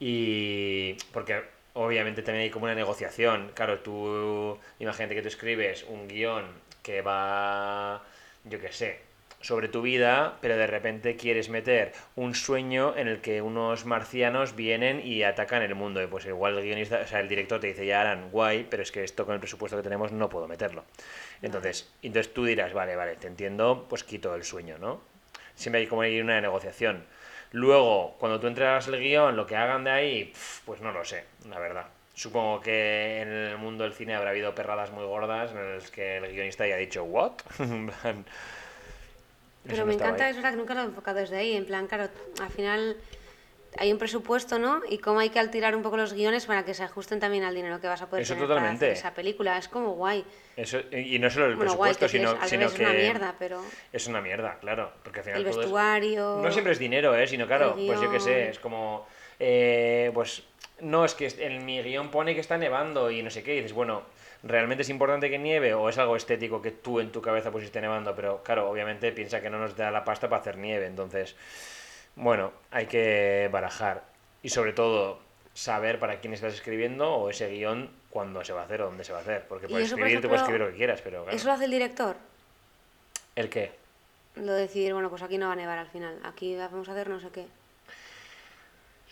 B: Y porque obviamente también hay como una negociación. Claro, tú imagínate que tú escribes un guion que va, yo qué sé, sobre tu vida, pero de repente quieres meter un sueño en el que unos marcianos vienen y atacan el mundo. Y pues igual el guionista, o sea, el director te dice, ya harán guay, pero es que esto con el presupuesto que tenemos no puedo meterlo. Entonces, entonces tú dirás, vale, vale, te entiendo, pues quito el sueño, ¿no? Siempre hay como ir una negociación. Luego, cuando tú entregas el guion, lo que hagan de ahí, pues no lo sé, la verdad. Supongo que en el mundo del cine habrá habido perradas muy gordas en las que el guionista haya dicho, ¿what? <laughs>
A: Pero
B: no
A: me encanta,
B: ahí.
A: es verdad que nunca lo he enfocado desde ahí, en plan, claro, al final hay un presupuesto, ¿no? Y cómo hay que altirar un poco los guiones para que se ajusten también al dinero que vas a poder
B: Eso
A: tener para hacer
B: totalmente.
A: esa película. Es como guay.
B: Eso, y no solo el
A: Bueno,
B: presupuesto, sino, sino que
A: es una mierda, pero
B: es una mierda, claro. Porque al final
A: el
B: es-
A: vestuario...
B: No siempre es dinero, ¿eh? Sino, claro, pues yo qué sé, es como, eh, pues, no, es que en mi guion pone que está nevando y no sé qué, y dices, bueno, ¿realmente es importante que nieve o es algo estético que tú en tu cabeza pusiste nevando? Pero, claro, obviamente piensa que no nos da la pasta para hacer nieve, entonces, bueno, hay que barajar. Y sobre todo, saber para quién estás escribiendo o ese guion cuándo se va a hacer o dónde se va a hacer. Porque
A: por
B: escribir, tú puedes escribir lo que quieras, pero claro.
A: ¿Eso lo hace el director?
B: ¿El qué?
A: Lo de decir, bueno, pues aquí no va a nevar al final, aquí vamos a hacer no sé qué.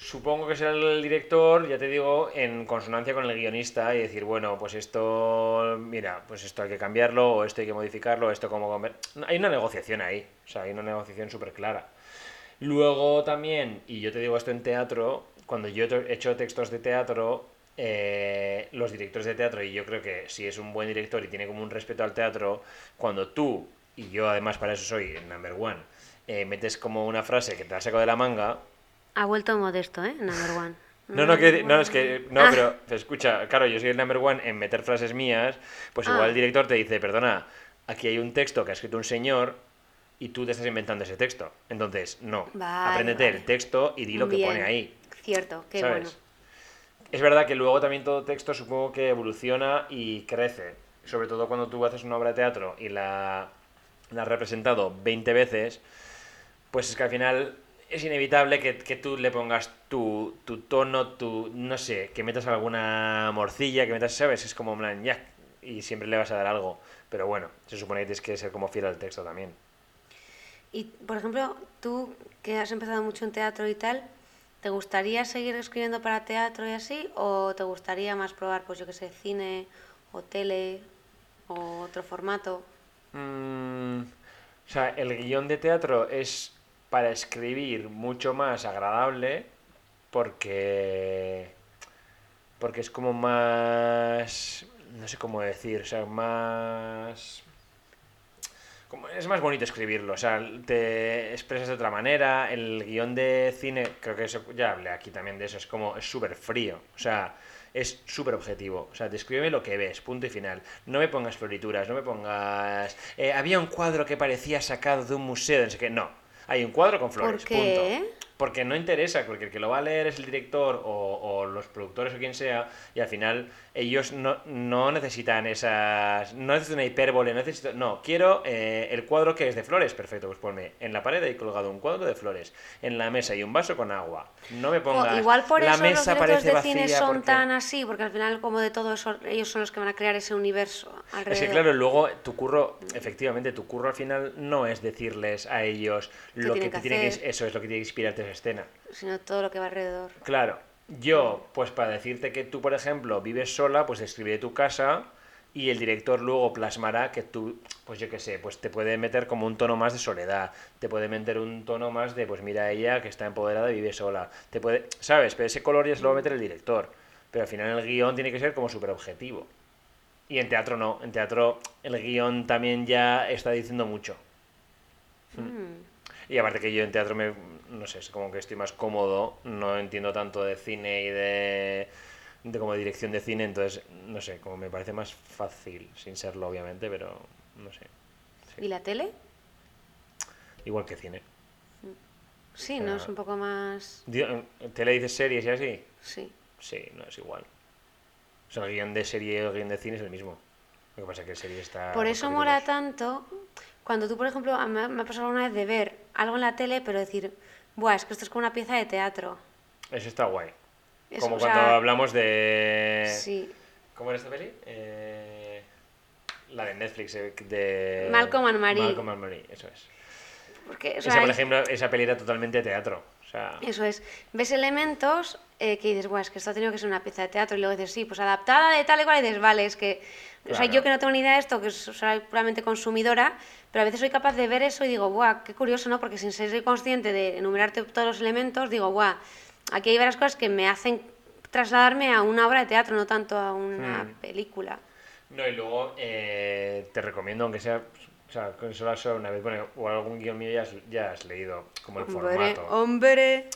B: Supongo que será el director, ya te digo, en consonancia con el guionista y decir, bueno, pues esto, mira, pues esto hay que cambiarlo, o esto hay que modificarlo, esto como... Hay una negociación ahí, o sea, hay una negociación súper clara. Luego también, y yo te digo esto en teatro, cuando yo he hecho textos de teatro, eh, los directores de teatro, y yo creo que si es un buen director y tiene como un respeto al teatro, cuando tú, y yo además para eso soy el number one, eh, metes como una frase que te la saco de la manga,
A: Ha vuelto modesto, ¿eh? Number one.
B: no, no, que, no, es que, no,
A: Ah.
B: pero escucha, claro, yo soy el number one en meter frases mías, pues igual
A: Ah.
B: el director te dice, perdona, aquí hay un texto que ha escrito un señor y tú te estás inventando ese texto. Entonces, no,
A: Vale,
B: apréndete
A: vale.
B: el texto y di lo que pone ahí.
A: Cierto, qué
B: ¿sabes?
A: bueno.
B: Es verdad que luego también todo texto supongo que evoluciona y crece. Sobre todo cuando tú haces una obra de teatro y la, la has representado 20 veces, pues es que al final es inevitable que, que tú le pongas tu, tu tono, tu, no sé, que metas alguna morcilla, que metas, ¿sabes? Es como plan, ya, y siempre le vas a dar algo. Pero bueno, se supone que tienes que ser como fiel al texto también.
A: Y, por ejemplo, tú que has empezado mucho en teatro y tal, ¿te gustaría seguir escribiendo para teatro y así? ¿O te gustaría más probar, pues yo qué sé, cine o tele? o otro formato.
B: Mm, o sea, el guion de teatro es para escribir mucho más agradable porque porque es como más no sé cómo decir, o sea, más como es más bonito escribirlo, o sea, te expresas de otra manera, el guion de cine, creo que eso, ya hablé aquí también de eso, es como, es súper frío, o sea, es súper objetivo, o sea, descríbeme lo que ves, punto y final, no me pongas florituras, no me pongas, eh, había un cuadro que parecía sacado de un museo, no sé qué, no, hay un cuadro con flores,
A: ¿Por qué?
B: punto. Porque no interesa, porque el que lo va a leer es el director o, o los productores o quien sea, y al final ellos no, no necesitan esas. No necesitan una hipérbole, no necesito. No, quiero eh, el cuadro que es de flores, perfecto, pues ponme. En la pared hay colgado un cuadro de flores. En la mesa hay un vaso con agua. No me pongas.
A: igual por
B: la
A: eso los
B: mesa
A: directores
B: parece
A: de cine son
B: porque-
A: tan así, porque al final, como de todo eso, ellos son los que van a crear ese universo alrededor.
B: Es que claro, luego tu curro, efectivamente, tu curro al final no es decirles a ellos lo que,
A: que
B: tiene que eso es lo que tiene que inspirarte esa escena.
A: Sino todo lo que va alrededor.
B: Claro, yo, pues para decirte que tú, por ejemplo, vives sola, pues describiré tu casa y el director luego plasmará que tú, pues yo qué sé, pues te puede meter como un tono más de soledad, te puede meter un tono más de, pues mira ella que está empoderada y vive sola, te puede, ¿sabes? Pero ese color ya se lo va a meter el director, pero al final el guion tiene que ser como súper objetivo. Y en teatro no, en teatro el guion también ya está diciendo mucho.
A: Mm.
B: Y aparte que yo en teatro me, no sé, es como que estoy más cómodo, no entiendo tanto de cine y de, de como dirección de cine, entonces, no sé, como me parece más fácil, sin serlo obviamente, pero no sé. Sí.
A: ¿Y la tele?
B: Igual que cine.
A: Sí,
B: O sea-
A: ¿no? Es un poco más...
B: Di- ¿Te le dices series y así?
A: Sí.
B: Sí, no es igual. O sea, el guion de serie y el guion de cine es el mismo. Lo que pasa es que el serie está...
A: Por eso mola tanto cuando tú, por ejemplo, me ha me ha pasado alguna vez de ver algo en la tele, pero decir, buah, es que esto es como una pieza de teatro.
B: Eso está guay. Como cuando
A: sea,
B: hablamos de...
A: Sí.
B: ¿Cómo era esta peli? Eh, La de Netflix, eh, de...
A: Malcolm and Marie.
B: Malcolm and Marie, eso es.
A: Porque, o
B: esa, por ejemplo, esa peli era totalmente teatro. O sea,
A: Eso es. Ves elementos eh, que dices, guau, es que esto ha tenido que ser una pieza de teatro. Y luego dices, sí, pues adaptada de tal y cual. Y dices, vale, es que. O sea,
B: Claro.
A: yo que no tengo ni idea de esto, que soy puramente consumidora, pero a veces soy capaz de ver eso y digo, guau, qué curioso, ¿no? Porque sin ser consciente de enumerarte todos los elementos, digo, guau, aquí hay varias cosas que me hacen trasladarme a una obra de teatro, no tanto a una
B: Hmm.
A: película.
B: No, y luego eh, te recomiendo, aunque sea, o sea, con solo solo una vez, bueno, o algún guion mío ya has, ya has leído, como el
A: Hombre,
B: formato.
A: hombre.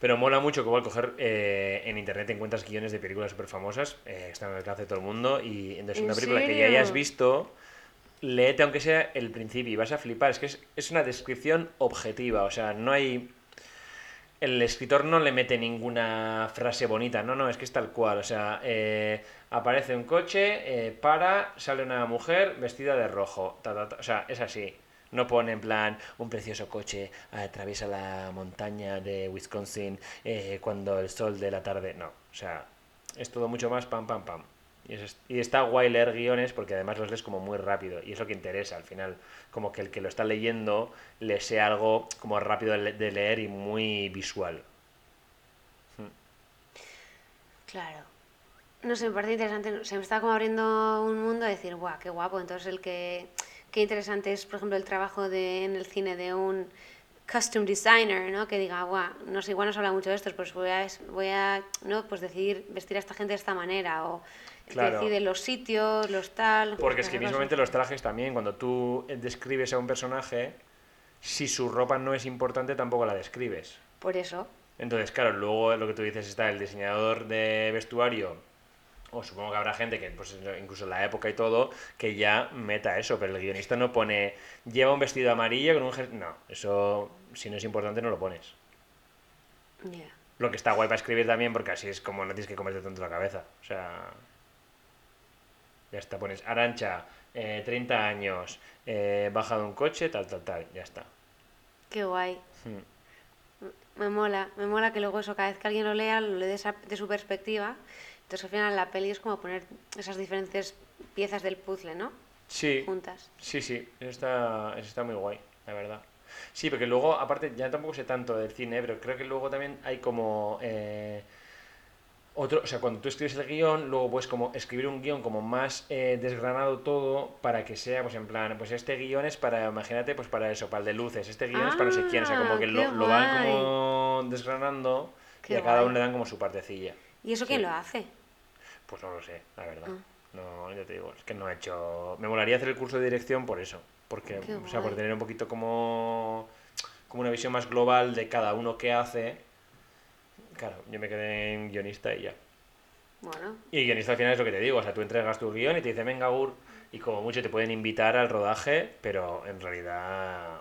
B: Pero mola mucho que igual coger eh, en internet encuentras guiones de películas súper famosas, eh, están al alcance de todo el mundo, y entonces
A: ¿En
B: una película que ya hayas visto, léete aunque sea el principio y vas a flipar. Es que es, es una descripción objetiva, o sea, no hay... El escritor no le mete ninguna frase bonita, no, no, es que es tal cual, o sea, eh, aparece un coche, eh, para, sale una mujer vestida de rojo, ta, ta, ta, o sea, es así. No pone en plan un precioso coche atraviesa la montaña de Wisconsin eh, cuando el sol de la tarde, no, o sea, es todo mucho más pam, pam, pam. Y, es- y está guay leer guiones porque además los lees como muy rápido y es lo que interesa al final. Como que el que lo está leyendo le sea algo como rápido de le- de leer y muy visual.
A: Claro. No sé, me parece interesante. Se me está como abriendo un mundo de decir, guau, qué guapo. Entonces, el que. Qué interesante es, por ejemplo, el trabajo de, en el cine de un custom designer, ¿no? Que diga, guau, no sé, igual no se habla mucho de esto, pues voy a, voy a ¿no? pues decidir vestir a esta gente de esta manera. O
B: Claro.
A: decide los sitios, los tal.
B: Porque es que mismamente
A: cosas.
B: los trajes también, cuando tú eh, describes a un personaje, si su ropa no es importante tampoco la describes.
A: Por eso.
B: Entonces, claro, luego lo que tú dices está el diseñador de vestuario, o supongo que habrá gente que, pues incluso en la época y todo, que ya meta eso, pero el guionista no pone, lleva un vestido amarillo con un... jer-". No, eso, si no es importante, no lo pones.
A: Ya.
B: Lo que está guay para escribir también, porque así es como no tienes que comerte tanto la cabeza. O sea. Ya está, pones Arancha, eh, 30 años, eh, baja de un coche, tal, tal, tal, ya está.
A: Qué guay.
B: Hmm.
A: Me mola, me mola que luego eso, cada vez que alguien lo lea, lo lee de, esa- de su perspectiva. Entonces al final la peli es como poner esas diferentes piezas del puzzle, ¿no?
B: Sí,
A: Juntas.
B: sí, sí, eso está, eso está muy guay, la verdad. Sí, porque luego, aparte, ya tampoco sé tanto del cine, pero creo que luego también hay como eh, otro, o sea, cuando tú escribes el guion, luego puedes como escribir un guion como más eh, desgranado todo para que sea, pues en plan, pues este guion es para, imagínate, pues para eso, para el de luces, este guion es para no sé quién, o sea, como
A: Ah,
B: que lo, lo van como desgranando y a cada
A: guay.
B: uno le dan como su partecilla.
A: ¿Y eso quién
B: Sí.
A: lo hace?
B: Pues no lo sé, la verdad.
A: Ah.
B: No, ya te digo, es que no he hecho... Me molaría hacer el curso de dirección por eso, porque,
A: Qué
B: o sea, por tener un poquito como, como una visión más global de cada uno que hace. Claro, yo me quedé en guionista y ya.
A: Bueno,
B: Y guionista al final es lo que te digo, o sea, tú entregas tu guion y te dicen, venga, Gur, y como mucho te pueden invitar al rodaje, pero en realidad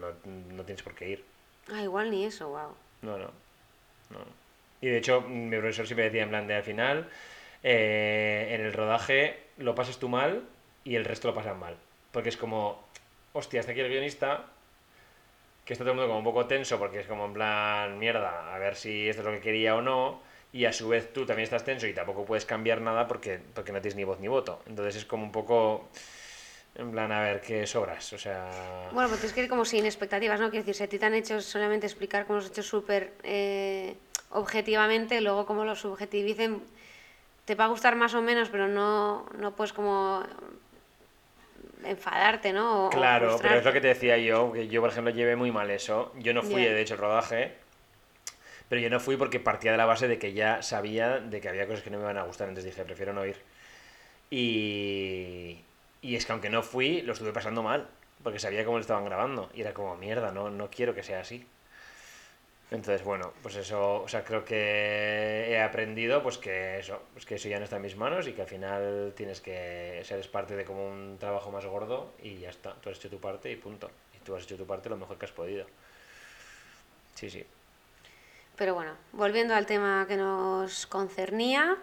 B: no, no tienes por qué ir.
A: ah, igual ni eso, wow.
B: No, no, no. Y de hecho, mi profesor siempre decía en plan de al final, eh, en el rodaje lo pasas tú mal y el resto lo pasan mal. Porque es como, hostia, está aquí el guionista, que está todo el mundo como un poco tenso porque es como en plan, mierda, a ver si esto es lo que quería o no. Y a su vez tú también estás tenso y tampoco puedes cambiar nada porque, porque no tienes ni voz ni voto. Entonces es como un poco, en plan, a ver qué sobras. O sea...
A: Bueno, pues tienes que ir como sin expectativas, ¿no? Quiero decir, si a ti te han hecho solamente explicar cómo los hecho súper eh, objetivamente, luego como lo subjetivicen, te va a gustar más o menos, pero no, no puedes como enfadarte, ¿no? O- o
B: Claro, pero es lo que te decía yo, que yo por ejemplo llevé muy mal eso. Yo no fui de hecho al rodaje, pero yo no fui porque partía de la base de que ya sabía de que había cosas que no me iban a gustar, entonces dije, prefiero no ir. Y, y es que aunque no fui, lo estuve pasando mal, porque sabía cómo lo estaban grabando y era como, mierda, no, no quiero que sea así. Entonces, bueno, pues eso, o sea, creo que he aprendido pues que eso, pues que eso ya no está en mis manos y que al final tienes que ser parte de como un trabajo más gordo y ya está, tú has hecho tu parte y punto. Y tú has hecho tu parte lo mejor que has podido. Sí, sí.
A: Pero bueno, volviendo al tema que nos concernía,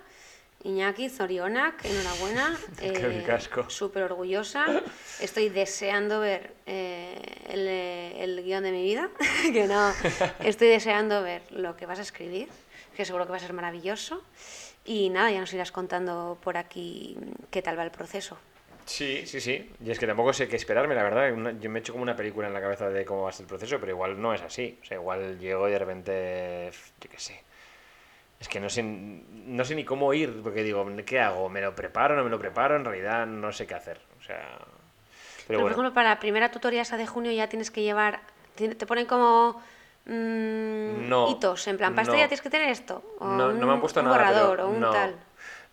A: Iñaki Zorionak, enhorabuena. <laughs>
B: Qué ricasco.
A: Súper orgullosa. Estoy deseando ver eh, el, eh, el guion de mi vida, <laughs> que no, estoy deseando ver lo que vas a escribir, que seguro que va a ser maravilloso. Y nada, ya nos irás contando por aquí qué tal va el proceso.
B: Sí, sí, sí. Y es que tampoco sé qué esperarme, la verdad. Una- Yo me he hecho como una película en la cabeza de cómo va a ser el proceso, pero igual no es así. O sea, igual llego y de repente, yo qué sé. Es que no sé, no sé ni cómo ir, porque digo, ¿qué hago? ¿Me lo preparo? ¿No me lo preparo? En realidad no sé qué hacer. O sea... Pero
A: Pero, por ejemplo, para la primera tutoría esa de junio ya tienes que llevar, te ponen como mm,
B: No,
A: hitos, en plan, para esto ya tienes que tener esto, o
B: no, no me han puesto
A: un
B: nada. pero
A: borrador, o un
B: no,
A: tal.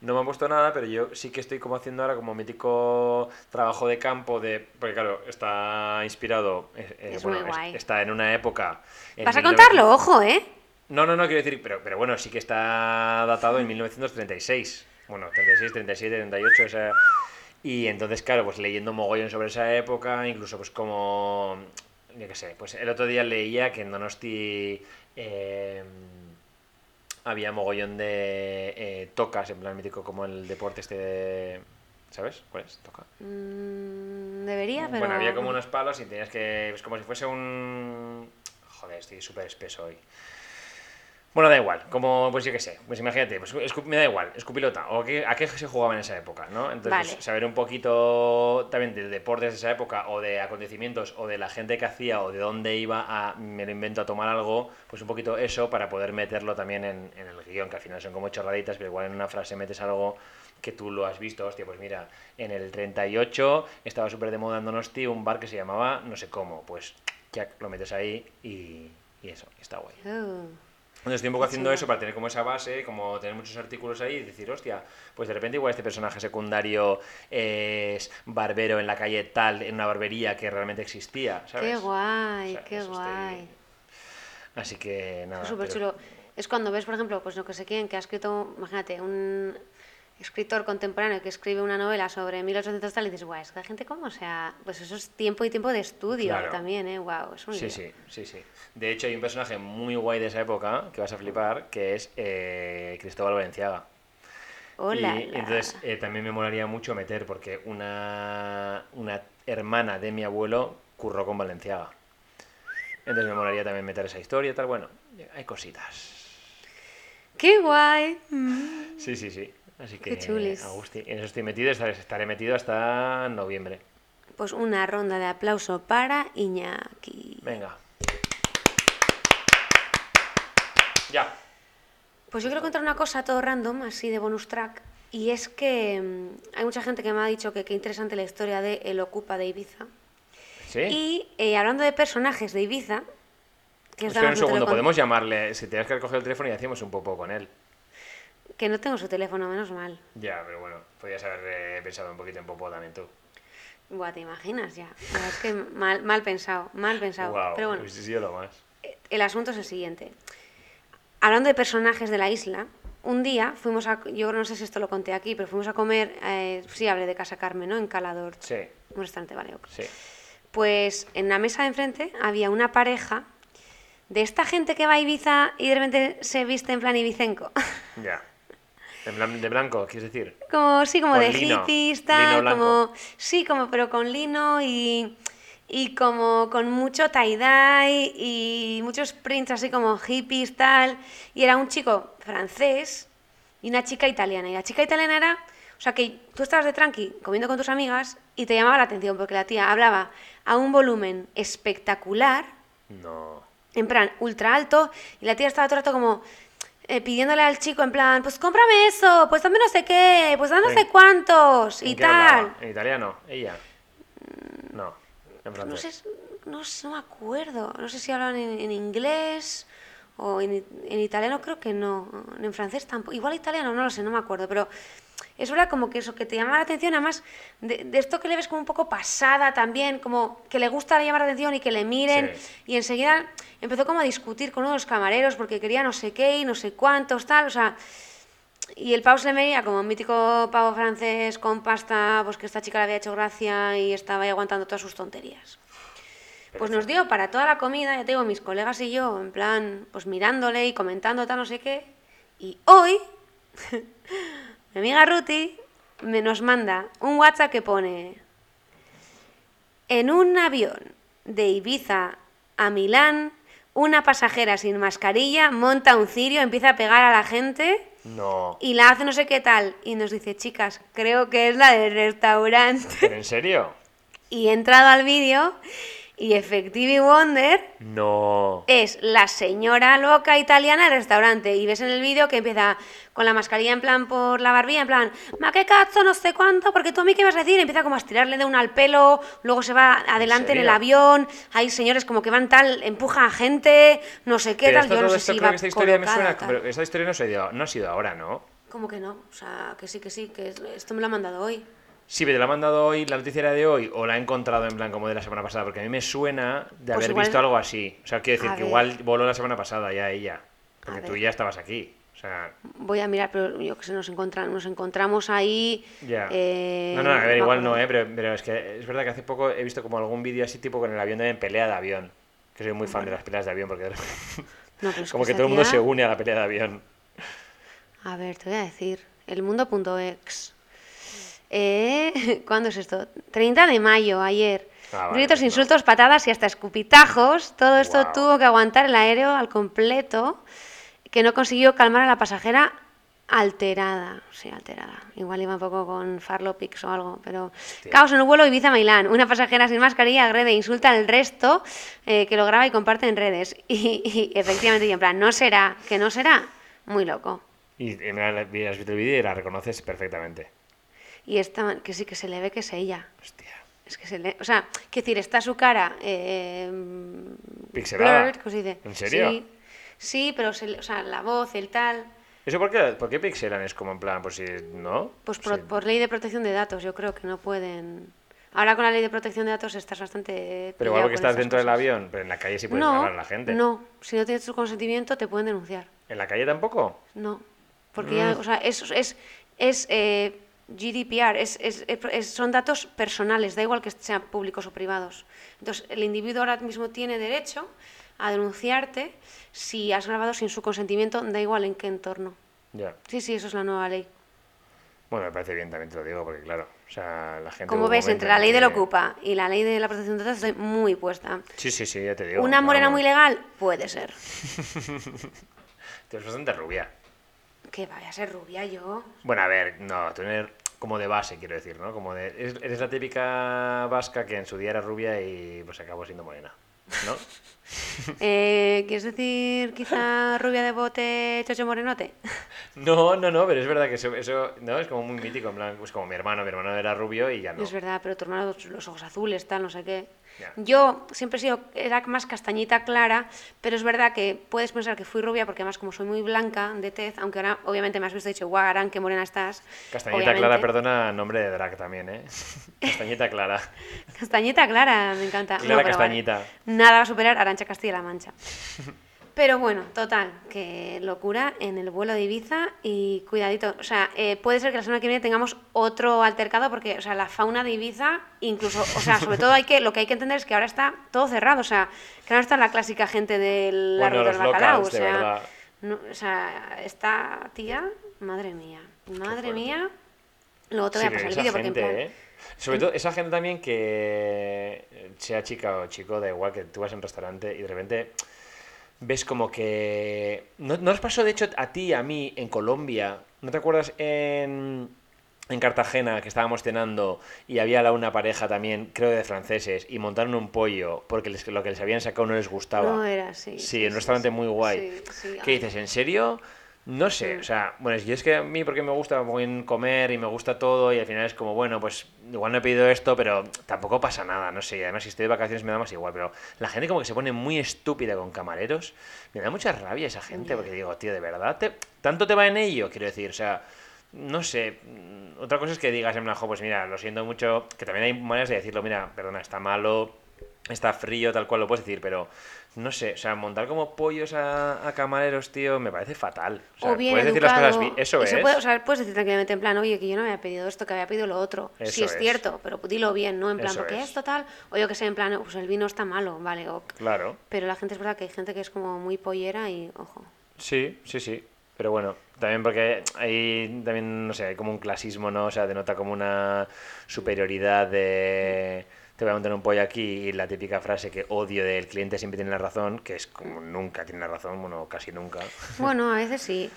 B: No me han puesto nada, pero yo sí que estoy como haciendo ahora como mítico trabajo de campo de... Porque claro, está inspirado... eh, eh,
A: Es
B: bueno,
A: muy guay.
B: está en una época... en
A: ¿Vas a
B: 1900
A: contarlo? Ojo, ¿eh?
B: No, no, no, quiero decir, pero, pero bueno, sí que está datado en 1936. Bueno, 36, 37, 38, o sea... Y entonces, claro, pues leyendo mogollón sobre esa época, incluso pues como... Yo qué sé, pues el otro día leía que en Donosti eh, había mogollón de eh, tocas, en plan mítico, como el deporte este de... ¿Sabes? ¿Cuál es? Toca.
A: Mm, debería, pero...
B: Bueno, había como unos palos y tenías que. Pues como si fuese un. Joder, estoy súper espeso hoy. Bueno, da igual, como, pues yo qué sé, pues imagínate, pues, me da igual, escupilota, o qué- a qué se jugaba en esa época, ¿no? Entonces,
A: Vale.
B: saber un poquito también de deportes de esa época, o de acontecimientos, o de la gente que hacía, o de dónde iba a, me lo invento, a tomar algo, pues un poquito eso para poder meterlo también en, en el guion, que al final son como chorraditas, pero igual en una frase metes algo que tú lo has visto, hostia, pues mira, en el 38 estaba súper de moda en Donosti un bar que se llamaba no sé cómo, pues ya lo metes ahí y, y eso, está guay.
A: Uh,
B: Entonces estoy un poco
A: Qué
B: haciendo eso para tener como esa base, como tener muchos artículos ahí y decir, hostia, pues de repente igual este personaje secundario es barbero en la calle tal, en una barbería que realmente existía, ¿sabes?
A: qué guay,
B: O sea,
A: qué
B: estoy-
A: guay.
B: Así que nada.
A: Es súper
B: pero-
A: chulo. Es cuando ves, por ejemplo, pues no que sé quién, que ha escrito, imagínate, un escritor contemporáneo que escribe una novela sobre 1800 tal y dices, guau, es que la gente cómo, o sea, pues eso es tiempo y tiempo de estudio
B: Claro.
A: también, ¿eh? Wow, es un
B: Sí,
A: lío.
B: sí, sí, sí. De hecho hay un personaje muy guay de esa época que vas a flipar, que es eh, Cristóbal Valenciaga.
A: Hola.
B: Y entonces eh, también me molaría mucho meter, porque una, una hermana de mi abuelo curró con Valenciaga. Entonces me molaría también meter esa historia tal. Bueno, hay cositas.
A: ¡Qué guay!
B: Sí, sí, sí. Así que. Agusti, en eso estoy metido, estaré, estaré metido hasta noviembre.
A: Pues una ronda de aplauso para Iñaki.
B: Venga. Ya.
A: Pues yo quiero contar una cosa todo random, así de bonus track, y es que mm, hay mucha gente que me ha dicho que qué interesante la historia de El Ocupa de Ibiza.
B: ¿Sí?
A: Y eh, hablando de personajes de Ibiza, que daba
B: un segundo, podemos llamarle, si tienes que recoger el teléfono y hacemos un poco con él.
A: Que no tengo su teléfono, menos mal.
B: Ya, pero bueno, podías haber eh, pensado un poquito en Popo también tú.
A: Buah, te imaginas ya. Es que mal, mal pensado, mal pensado.
B: Wow,
A: Pero bueno,
B: sido lo más.
A: el asunto es el siguiente. Hablando de personajes de la isla, un día fuimos a, yo no sé si esto lo conté aquí, pero fuimos a comer, eh, sí hablé de Casa Carmen, ¿no? En Calador,
B: Sí,
A: un restaurante, vale, ok.
B: sí.
A: Pues en la mesa de enfrente había una pareja de esta gente que va a Ibiza y de repente se viste en plan ibicenco.
B: Ya. De blanco, quieres decir.
A: como, sí, como
B: Con
A: de
B: lino,
A: hippies, tal, como, sí, como, pero con lino y, y como con mucho tie-dye y muchos prints así como hippies, tal. Y era un chico francés y una chica italiana. Y la chica italiana era, o sea, que tú estabas de tranqui comiendo con tus amigas y te llamaba la atención porque la tía hablaba a un volumen espectacular
B: No.
A: en plan ultra alto y la tía estaba todo el rato como eh, pidiéndole al chico en plan, pues cómprame eso, pues dame no sé qué, pues dame no
B: ¿En-
A: sé cuántos
B: ¿En
A: y tal.
B: ¿En italiano? ¿Ella? No, en
A: No
B: francés.
A: sé, no, sé, no me acuerdo, no sé si hablan en, en inglés o en, en italiano, creo que no, en francés tampoco, igual italiano, no lo sé, no me acuerdo, pero es verdad como que eso que te llama la atención, además de, de esto que le ves como un poco pasada también, como que le gusta llamar la atención y que le miren,
B: Sí.
A: y enseguida empezó como a discutir con uno de los camareros porque quería no sé qué y no sé cuántos, tal, o sea... Y el pavo se le veía como un mítico pavo francés con pasta, pues que esta chica le había hecho gracia y estaba ahí aguantando todas sus tonterías. Pues nos dio para toda la comida, ya te digo, mis colegas y yo, en plan, pues mirándole y comentando tal, no sé qué. Y hoy, <laughs> mi amiga Ruti me nos manda un WhatsApp que pone, en un avión de Ibiza a Milán, una pasajera sin mascarilla monta un cirio, empieza a pegar a la gente
B: No.
A: y la hace no sé qué tal. Y nos dice, chicas, creo que es la del restaurante.
B: ¿Pero en serio?
A: Y he entrado al vídeo y Effective Wonder
B: No.
A: es la señora loca italiana del restaurante. Y ves en el vídeo que empieza con la mascarilla en plan por la barbilla, en plan, ma qué cazzo, no sé cuánto, porque tú a mí qué vas a decir. Empieza como a estirarle de una al pelo, luego se va adelante en, el avión. Hay señores como que van tal, empuja a gente, no sé qué
B: Pero
A: tal.
B: esto,
A: Yo no sé
B: esto
A: si
B: creo
A: va
B: que esta historia me
A: colocada,
B: suena,
A: tal.
B: pero esta historia no, se dio- no ha sido ahora, ¿no?
A: ¿Cómo que no? O sea, que sí, que sí, que es- esto me lo ha mandado hoy.
B: Sí, pero te la ha mandado hoy, la noticia era de hoy, o la he encontrado en plan como de la semana pasada, porque a mí me suena de
A: Pues
B: haber
A: igual-
B: visto algo así. O sea, quiero decir
A: A
B: que
A: ver.
B: igual voló la semana pasada ya ella, porque
A: A
B: tú
A: ver.
B: ya estabas aquí. O sea,
A: Voy a mirar, pero yo que sé, nos, encontra- nos encontramos ahí.
B: ya.
A: eh,
B: no, no, a ver, igual no. ¿eh? Pero, pero es que es verdad que hace poco he visto como algún vídeo así tipo con el avión de pelea de avión. Que soy muy fan de las peleas de avión, porque
A: No, pero es <laughs>
B: como que todo el mundo se une a la pelea de avión.
A: A ver, te voy a decir. Elmundo.ex. Eh, <laughs> ¿Cuándo es esto? 30 de mayo, ayer.
B: Ah, vale,
A: Gritos,
B: no.
A: insultos, patadas y hasta escupitajos. Todo esto tuvo que aguantar el aéreo al completo, que no consiguió calmar a la pasajera alterada. Sí, alterada. Igual iba un poco con Farlopix o algo, pero... Caos en un vuelo Ibiza-Milán. Una pasajera sin mascarilla agrede e insulta al resto eh, que lo graba y comparte en redes. <laughs> Y, y efectivamente, y en plan, no será, que no será. Muy loco.
B: Y, me la- has visto el vídeo y la reconoces perfectamente.
A: Y esta, que sí que se le ve que es ella.
B: Hostia.
A: Es que se le... O sea, quiero decir, está su cara... Eh,
B: Pixelada.
A: blurred, ¿cómo se dice?
B: ¿En serio?
A: Sí, sí pero se o sea, la voz, el tal...
B: ¿Eso por qué, por qué pixelan? Es como en plan, pues si no.
A: Pues por,
B: Sí.
A: por ley de protección de datos, yo creo que no pueden... Ahora con la ley de protección de datos estás bastante...
B: Pero igual porque
A: con
B: estás dentro del avión, pero en la calle sí puedes
A: no,
B: grabar a la gente.
A: No, si no tienes tu consentimiento te pueden denunciar.
B: ¿En la calle tampoco?
A: No, porque
B: Mm.
A: ya, o sea, es, es, es eh, GDPR, es, es- es- son datos personales, da igual que sean públicos o privados. Entonces, el individuo ahora mismo tiene derecho a denunciarte si has grabado sin su consentimiento, da igual en qué entorno.
B: Ya.
A: Sí, sí, eso es la nueva ley.
B: Bueno, me parece bien, también te lo digo, porque claro, o sea, la gente...
A: Como ves, entre
B: en
A: la ley
B: que-
A: del Ocupa y la ley de la protección de datos estoy muy puesta.
B: Sí, sí, sí, ya te digo.
A: Una morena
B: vamos.
A: muy legal puede ser. <laughs>
B: Tú eres bastante rubia.
A: Que vaya a ser rubia yo.
B: Bueno, a ver, no, tú eres como de base, quiero decir, ¿no? Como de... Eres, la típica vasca que en su día era rubia y pues acabó siendo morena. ¿no? <laughs>
A: Eh, ¿Quieres decir quizá rubia de bote, chocho morenote? <laughs>
B: No, no, no, pero es verdad que eso, eso no, es como muy mítico, en plan, pues como mi hermano, mi hermano era rubio y ya no.
A: Es verdad, pero tu hermano los ojos azules, tal, no sé qué. Yo siempre he sido, era más castañita clara, pero es verdad que puedes pensar que fui rubia porque además como soy muy blanca de tez, aunque ahora obviamente me has visto y dicho, guau, Aran, qué morena estás.
B: Castañita
A: obviamente.
B: Clara, perdona, nombre de drag también, ¿eh? <laughs> Castañita Clara.
A: Castañita clara, me encanta.
B: Clara
A: vale.
B: Castañita.
A: Nada va a superar Arancha Castilla-La Mancha. <laughs> Pero bueno, total, que locura en el vuelo de Ibiza y cuidadito. O sea, eh, puede ser que la semana que viene tengamos otro altercado porque, o sea, la fauna de Ibiza, incluso, o sea, sobre todo hay que, lo que hay que entender es que ahora está todo cerrado. O sea, que ahora está la clásica gente del
B: Bueno,
A: arroz del bacalao. O
B: locals,
A: sea, no, o sea, esta tía, madre mía, madre mía. Luego te voy
B: Sí,
A: a pasar el vídeo porque en plan-
B: ¿eh? Sobre todo esa gente también que sea chica o chico, da igual que tú vas a un restaurante y de repente ves como que... ¿No, no nos pasó de hecho a ti a mí en Colombia? ¿No te acuerdas en, en Cartagena que estábamos cenando y había una pareja también, creo de franceses, y montaron un pollo porque les- lo que les habían sacado no les gustaba?
A: No era así.
B: Sí, en un restaurante muy guay.
A: Sí, sí,
B: ¿Qué
A: ay.
B: dices? ¿En serio? No sé, o sea, bueno, yo es que a mí porque me gusta buen comer y me gusta todo y al final es como, bueno, pues igual no he pedido esto, pero tampoco pasa nada, no sé, y además si estoy de vacaciones me da más igual, pero la gente como que se pone muy estúpida con camareros, me da mucha rabia esa gente porque digo, tío, ¿de verdad? te- ¿Tanto te va en ello? Quiero decir, o sea, no sé, otra cosa es que digas en plan, "Jo, pues mira, lo siento mucho, que también hay maneras de decirlo, mira, perdona, está malo, está frío, tal cual lo puedes decir, pero no sé, o sea, montar como pollos a, a camareros, tío, me parece fatal. O, sea,
A: o bien
B: puedes decir las cosas eso
A: se
B: es.
A: puede- o sea, puedes decir tranquilamente en plan, oye, que yo no había pedido esto, que había pedido lo otro.
B: Eso
A: sí, es,
B: es.
A: cierto, pero dilo bien, ¿no? En plan,
B: Eso
A: porque
B: es.
A: esto tal, o yo que sé, en plan, pues el vino está malo, vale, ok.
B: Claro,
A: Pero la gente es verdad que hay gente que es como muy pollera y, ojo.
B: sí, sí, sí. Pero bueno, también porque hay también, no sé, hay como un clasismo, ¿no? O sea, denota como una superioridad de te voy a montar un pollo aquí y la típica frase que odio del cliente siempre tiene la razón, que es como nunca tiene la razón, bueno, casi nunca.
A: Bueno, a veces sí.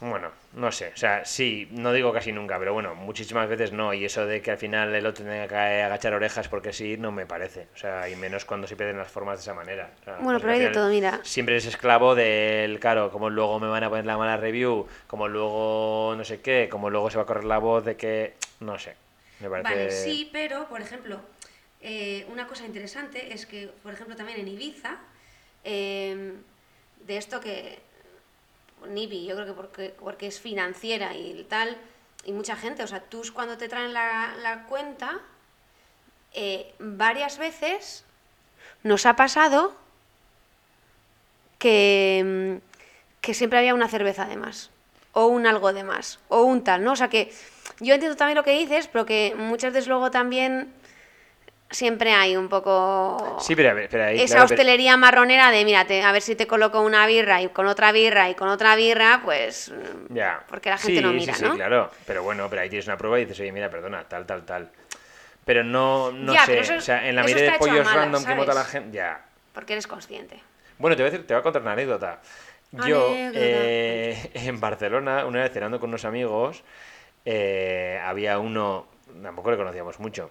B: Bueno, no sé, o sea, sí, no digo casi nunca, pero bueno, muchísimas veces no, y eso de que al final el otro tenga que agachar orejas porque sí, no me parece, o sea, y menos cuando se pierden las formas de esa manera. o sea,
A: Bueno, pero hay de todo, mira.
B: Siempre eres esclavo del, claro, como luego me van a poner la mala review, como luego no sé qué, como luego se va a correr la voz de que, no sé,
A: Vale, sí, pero, por ejemplo, eh, una cosa interesante es que, por ejemplo, también en Ibiza, eh, de esto que Nibi, yo creo que porque, porque es financiera y tal, y mucha gente, o sea, tú cuando te traen la, la cuenta, eh, varias veces nos ha pasado que, mm, que siempre había una cerveza de más, o un algo de más, o un tal, ¿no? O sea que yo entiendo también lo que dices, pero que muchas veces luego también siempre hay un poco
B: Sí, pero, pero ahí,
A: esa
B: claro, pero-
A: hostelería marronera de, mírate, a ver si te coloco una birra y con otra birra y con otra birra, pues... mm,
B: Ya.
A: Porque la gente
B: Sí,
A: no
B: sí,
A: mira,
B: sí,
A: ¿no?
B: claro. Pero bueno, pero ahí tienes una prueba y dices, oye, mira, perdona, tal, tal, tal. Pero no, no
A: Ya,
B: sé,
A: pero eso-
B: o sea, en la mayoría de pollos random que monta la
A: ¿sabes?
B: gente, ya.
A: Porque eres consciente.
B: Bueno, te voy a, decir, te voy a contar una anécdota. Yo, eh, <laughs> en Barcelona, una vez cenando con unos amigos, eh, había uno, tampoco le conocíamos mucho,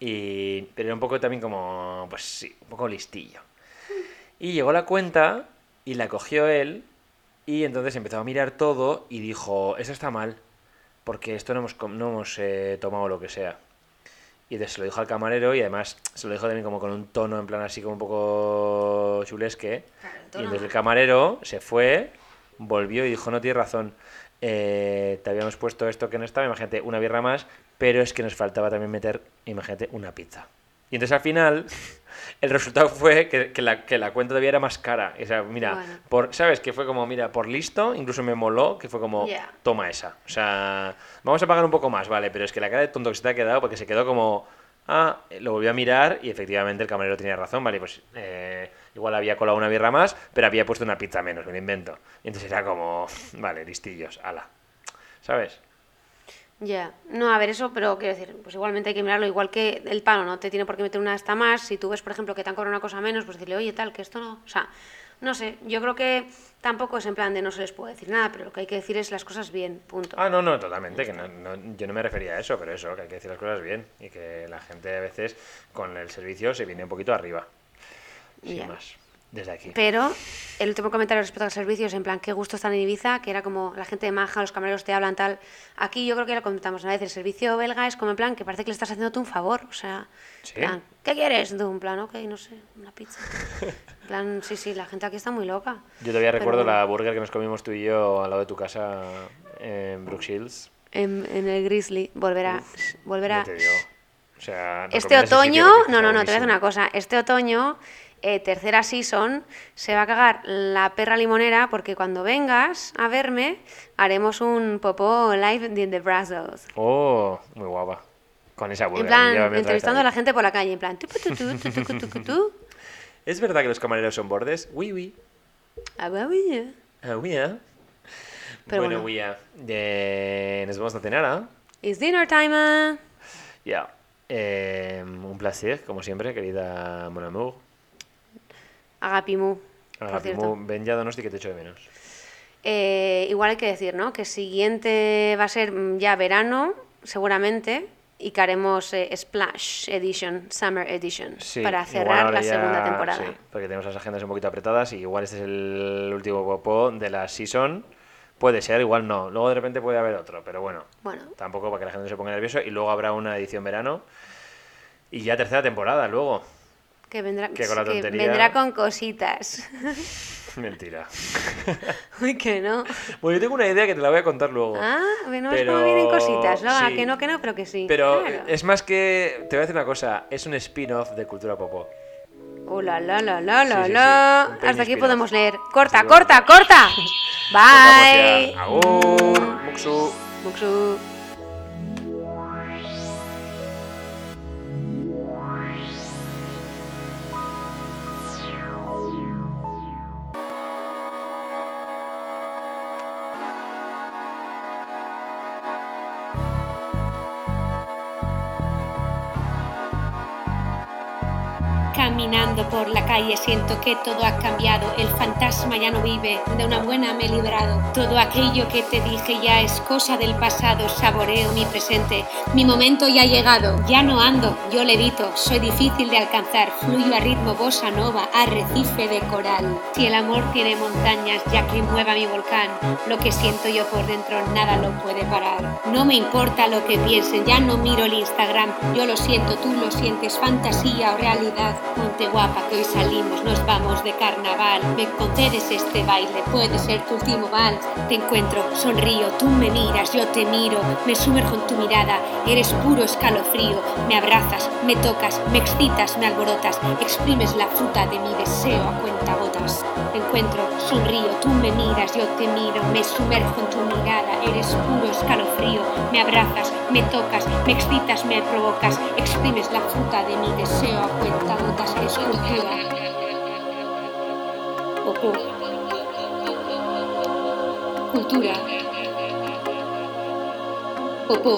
B: y, pero era un poco también como, pues sí, un poco listillo. Y llegó la cuenta y la cogió él y entonces empezó a mirar todo y dijo, esto está mal, porque esto no hemos, no hemos eh, tomado lo que sea. Y entonces se lo dijo al camarero y además se lo dijo también como con un tono en plan así como un poco chulesque.
A: Claro,
B: Y entonces el camarero se fue, volvió y dijo, no tienes razón, eh, te habíamos puesto esto que no estaba, imagínate, una birra más, pero es que nos faltaba también meter, imagínate, una pizza. Y entonces al final <laughs> el resultado fue que, que la, que la cuenta todavía era más cara. O sea, mira,
A: Bueno.
B: por, ¿sabes? Que fue como, mira, por listo, incluso me moló, que fue como,
A: Ya.
B: toma esa. O sea, vamos a pagar un poco más, vale, pero es que la cara de tonto que se te ha quedado, porque se quedó como, ah, lo volvió a mirar y efectivamente el camarero tenía razón, vale, pues eh, igual había colado una birra más, pero había puesto una pizza menos, me lo invento. Y entonces era como, <laughs> vale, listillos, ala. ¿Sabes?
A: Ya, no, a ver, eso, pero quiero decir, pues igualmente hay que mirarlo, igual que el palo no te tiene por qué meter una hasta más, si tú ves, por ejemplo, que te han cobrado una cosa menos, pues decirle, oye, tal, que esto no, o sea, no sé, yo creo que tampoco es en plan de no se les puede decir nada, pero lo que hay que decir es las cosas bien, punto.
B: Ah, no, no, totalmente, que no, no- yo no me refería a eso, pero eso, que hay que decir las cosas bien y que la gente a veces con el servicio se viene un poquito arriba. Sin
A: Ya.
B: más. Desde aquí.
A: Pero el último comentario respecto al servicio es en plan, qué gusto estar en Ibiza, que era como la gente de maja, los camareros te hablan tal. Aquí yo creo que ya lo comentamos una vez, el servicio belga es como en plan que parece que le estás haciendo tú un favor. O sea,
B: ¿Sí?
A: plan, ¿qué quieres? Tú, en plan, ok, no sé, una pizza. En plan, sí, sí, la gente aquí está muy loca.
B: Yo todavía
A: Pero
B: recuerdo la burger que nos comimos tú y yo al lado de tu casa en Brook Shields.
A: En, en el Grizzly, volverá, volverá.
B: O sea,
A: Este otoño, no, no, no, te voy a decir una cosa. Este otoño, eh, tercera season, se va a cagar la perra limonera porque cuando vengas a verme haremos un popó live de The Brussels.
B: Oh, muy guapa. Con esa burger.
A: En plan, entrevistando a la gente por la calle, en plan...
B: ¿Es verdad que los camareros son bordes? Oui, oui.
A: Ah, oui,
B: Ah, oui,
A: Pero
B: bueno,
A: bueno.
B: oui, eh, nos vamos a cenar, ¿ah?
A: It's dinner time.
B: Ya. Yeah. Eh, un placer, como siempre, querida Mon Amour.
A: Agapimu,
B: Agapimu, ven ya Donosti que te echo de menos.
A: Eh, igual hay que decir, ¿no? Que siguiente va a ser mm, ya verano, seguramente, y que haremos eh, Splash Edition, Summer Edition,
B: Sí,
A: para cerrar la
B: ya-
A: segunda temporada.
B: sí, porque tenemos las agendas un poquito apretadas y igual este es el último popó de la season. Puede ser, igual no. Luego de repente puede haber otro, pero bueno.
A: Bueno.
B: Tampoco para que la gente no se ponga nervioso. Y luego habrá una edición verano. Y ya tercera temporada luego.
A: Que vendrá,
B: Que con la
A: que vendrá con cositas. <laughs>
B: Mentira. <laughs>
A: Uy, que no.
B: Bueno, yo tengo una idea que te la voy a contar luego.
A: Ah, bueno, es
B: Pero-
A: como vienen cositas. No,
B: sí.
A: que no, que no, pero que sí.
B: Pero
A: Claro.
B: es más que. Te voy a decir una cosa. Es un spin-off de Cultura Popó.
A: Oh, la, la, la, la, la,
B: Sí, sí, sí.
A: la.
B: Un pequeño
A: Hasta aquí podemos leer. Corta, corta, <laughs> corta. Bye.
B: Muxu.
A: Muxu.
C: Por la calle siento que todo ha cambiado, el fantasma ya no vive, de una buena me he librado. Todo aquello que te dije ya es cosa del pasado, saboreo mi presente, mi momento ya ha llegado. Ya no ando, yo levito, soy difícil de alcanzar, fluyo a ritmo bossa nova, arrecife de coral. Si el amor tiene montañas, ya que mueva mi volcán, lo que siento yo por dentro nada lo puede parar. No me importa lo que piensen, ya no miro el Instagram, yo lo siento, tú lo sientes, fantasía o realidad. Ponte guapa que hoy salimos, nos vamos de carnaval. Me concedes este baile, puede ser tu último vals. Te encuentro, sonrío, tú me miras, yo te miro, me sumerjo en tu mirada, eres puro escalofrío. Me abrazas, me tocas, me excitas, me alborotas, exprimes la fruta de mi deseo a cuentagotas. Te encuentro, sonrío, tú me miras, yo te miro, me sumerjo en tu mirada, eres puro escalofrío. Me abrazas, me tocas, me excitas, me provocas, exprimes la fruta de mi deseo a cuentagotas, eres Cultura. Popó. Cultura. Popó.